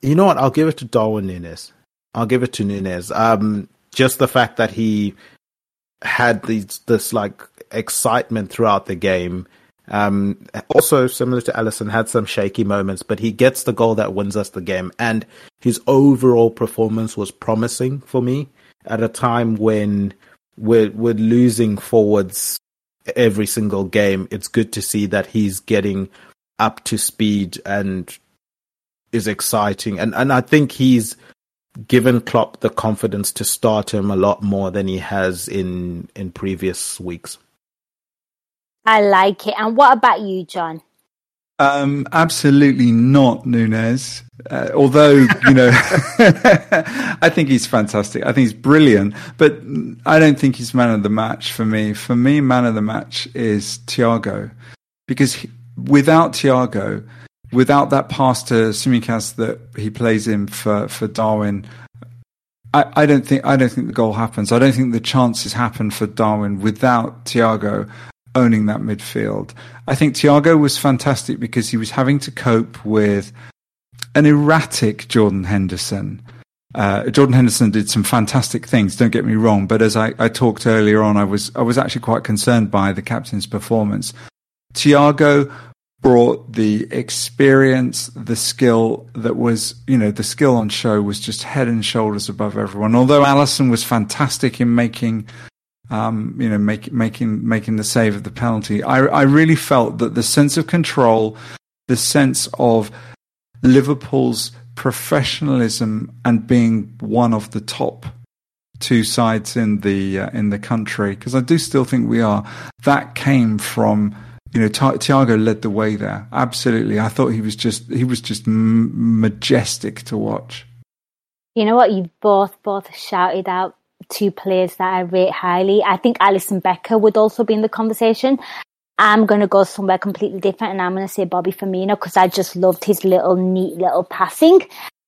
you know what? I'll give it to Darwin Nunez. I'll give it to Nunez. Um, just the fact that he had these, this like excitement throughout the game. Um, also similar to Alisson, had some shaky moments, but he gets the goal that wins us the game. And his overall performance was promising for me at a time when we're, we're losing forwards every single game. It's good to see that he's getting up to speed and is exciting, and and I think he's given Klopp the confidence to start him a lot more than he has in in previous weeks. I like it. And what about you, Jon? Um, absolutely not Nunez. Uh, although you know, I think he's fantastic. I think he's brilliant, but I don't think he's man of the match for me. For me, man of the match is Thiago, because he, without Thiago, without that pass to Tsimikas that he plays in for, for Darwin, I, I don't think I don't think the goal happens. I don't think the chances happen for Darwin without Thiago owning that midfield. I think Thiago was fantastic because he was having to cope with an erratic Jordan Henderson. Uh, Jordan Henderson did some fantastic things. Don't get me wrong, but as I, I talked earlier on, I was I was actually quite concerned by the captain's performance. Thiago brought the experience, the skill that was, you know, the skill on show was just head and shoulders above everyone. Although Alisson was fantastic in making, um, you know, make, making making the save of the penalty, I, I really felt that the sense of control, the sense of Liverpool's professionalism and being one of the top two sides in the uh, in the country, because I do still think we are. That came from you know, Thiago led the way there. Absolutely, I thought he was just he was just m- majestic to watch. You know what? You both both shouted out two players that I rate highly. I think Alisson Becker would also be in the conversation. I'm going to go somewhere completely different, and I'm going to say Bobby Firmino because I just loved his little neat little passing.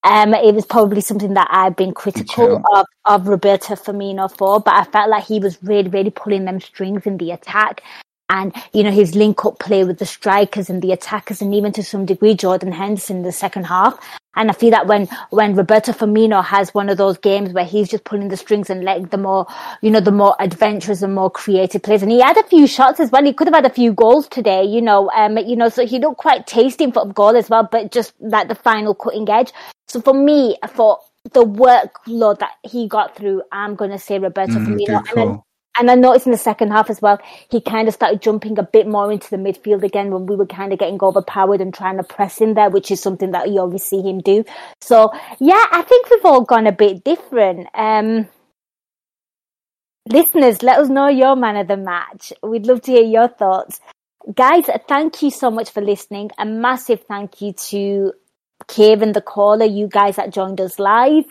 Um, it was probably something that I've been critical of, of Roberto Firmino for, but I felt like he was really, really pulling them strings in the attack and you know his link up play with the strikers and the attackers and even to some degree Jordan Henderson in the second half. And I feel that when when Roberto Firmino has one of those games where he's just pulling the strings and letting the more you know the more adventurous and more creative players, and he had a few shots as well. He could have had a few goals today, you know, um, you know, so he looked quite tasty in front of goal as well, but just like the final cutting edge. So for me, for the workload that he got through, I'm going to say Roberto mm, Firmino. And I noticed in the second half as well, he kind of started jumping a bit more into the midfield again when we were kind of getting overpowered and trying to press in there, which is something that you always see him do. So yeah, I think we've all gone a bit different. Um, listeners, let us know your man of the match. We'd love to hear your thoughts. Guys, thank you so much for listening. A massive thank you to Kevin the caller, you guys that joined us live.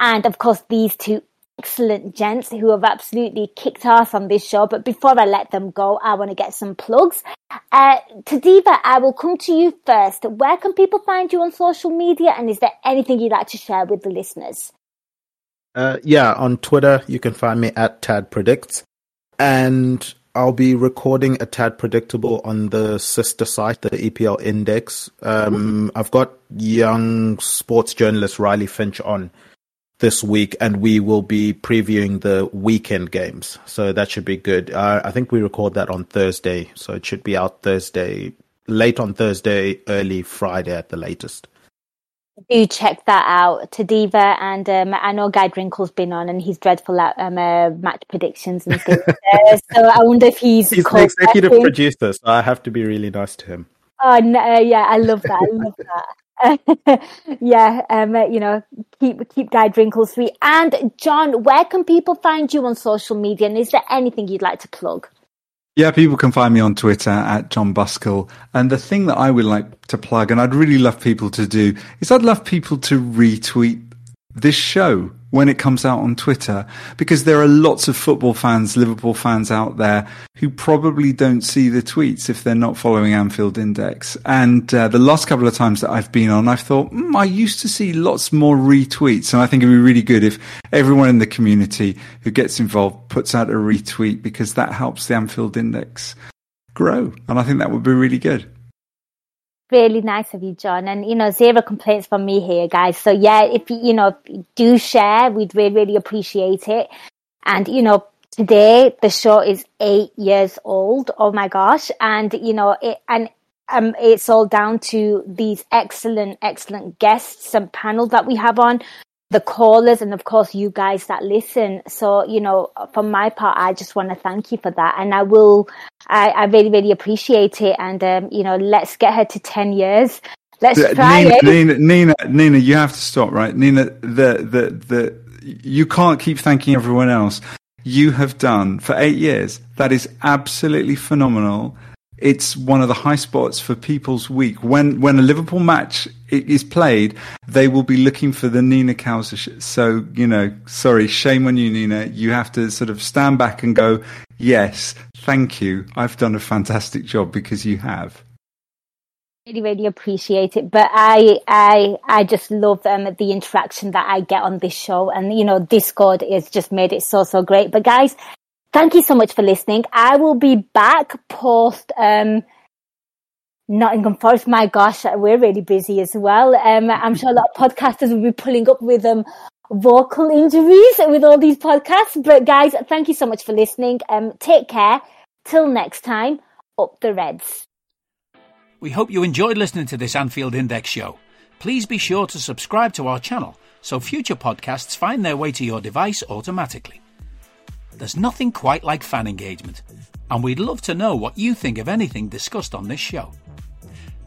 And of course, these two excellent gents who have absolutely kicked ass on this show. But before I let them go, I want to get some plugs. Uh, Tadiwa, I will come to you first. Where can people find you on social media? And is there anything you'd like to share with the listeners? Uh, yeah, on Twitter, you can find me at Tad Predicts. And I'll be recording a tad predictable on the sister site, the EPL Index. Um, I've got young sports journalist Riley Finch on this week, and we will be previewing the weekend games. So that should be good. Uh, I think we record that on Thursday, so it should be out Thursday, late on Thursday, early Friday at the latest. Do check that out, Tadiwa, and um, I know Guy Drinkle's been on, and he's dreadful at um, uh, match predictions and things. uh, so I wonder if he's he's the executive producer, so I have to be really nice to him. Oh no, yeah, I love that. I love that. yeah, um, you know, keep keep Guy Drinkle sweet. And Jon, where can people find you on social media? And is there anything you'd like to plug? Yeah, people can find me on Twitter at Jon Buskell. And the thing that I would like to plug, and I'd really love people to do, is I'd love people to retweet this show when it comes out on Twitter because there are lots of football fans, Liverpool fans out there who probably don't see the tweets if they're not following Anfield Index. And uh, the last couple of times that I've been on, I've thought, mm, I used to see lots more retweets. And I think it'd be really good if everyone in the community who gets involved puts out a retweet because that helps the Anfield Index grow. And I think that would be really good really nice of you, Jon. And, you know, zero complaints from me here, guys. So yeah, if you, you know, you do share, we'd really, really appreciate it. And, you know, today the show is eight years old. Oh my gosh. And, you know, it, and, um, it's all down to these excellent, excellent guests and panel that we have on the callers and of course you guys that listen. So, you know, for my part, I just want to thank you for that. And I will, I, I really, really appreciate it. And, um, you know, let's get her to 10 years. Let's try Nina, it. Nina, Nina, Nina, you have to stop, right? Nina, the, the, the, you can't keep thanking everyone else. You have done for eight years. That is absolutely phenomenal it's one of the high spots for people's week. When when a Liverpool match is played, they will be looking for the Nina Kauser. So you know, sorry, shame on you, Nina. You have to sort of stand back and go, yes, thank you. I've done a fantastic job because you have. Really, really appreciate it. But I, I, I just love um, the interaction that I get on this show, and you know, Discord has just made it so so great. But guys, Thank you so much for listening. I will be back post um, Nottingham Forest. My gosh, we're really busy as well. Um, I'm sure a lot of podcasters will be pulling up with um, vocal injuries with all these podcasts. But guys, thank you so much for listening. Um, take care. Till next time, up the Reds. We hope you enjoyed listening to this Anfield Index show. Please be sure to subscribe to our channel so future podcasts find their way to your device automatically. There's nothing quite like fan engagement, and we'd love to know what you think of anything discussed on this show.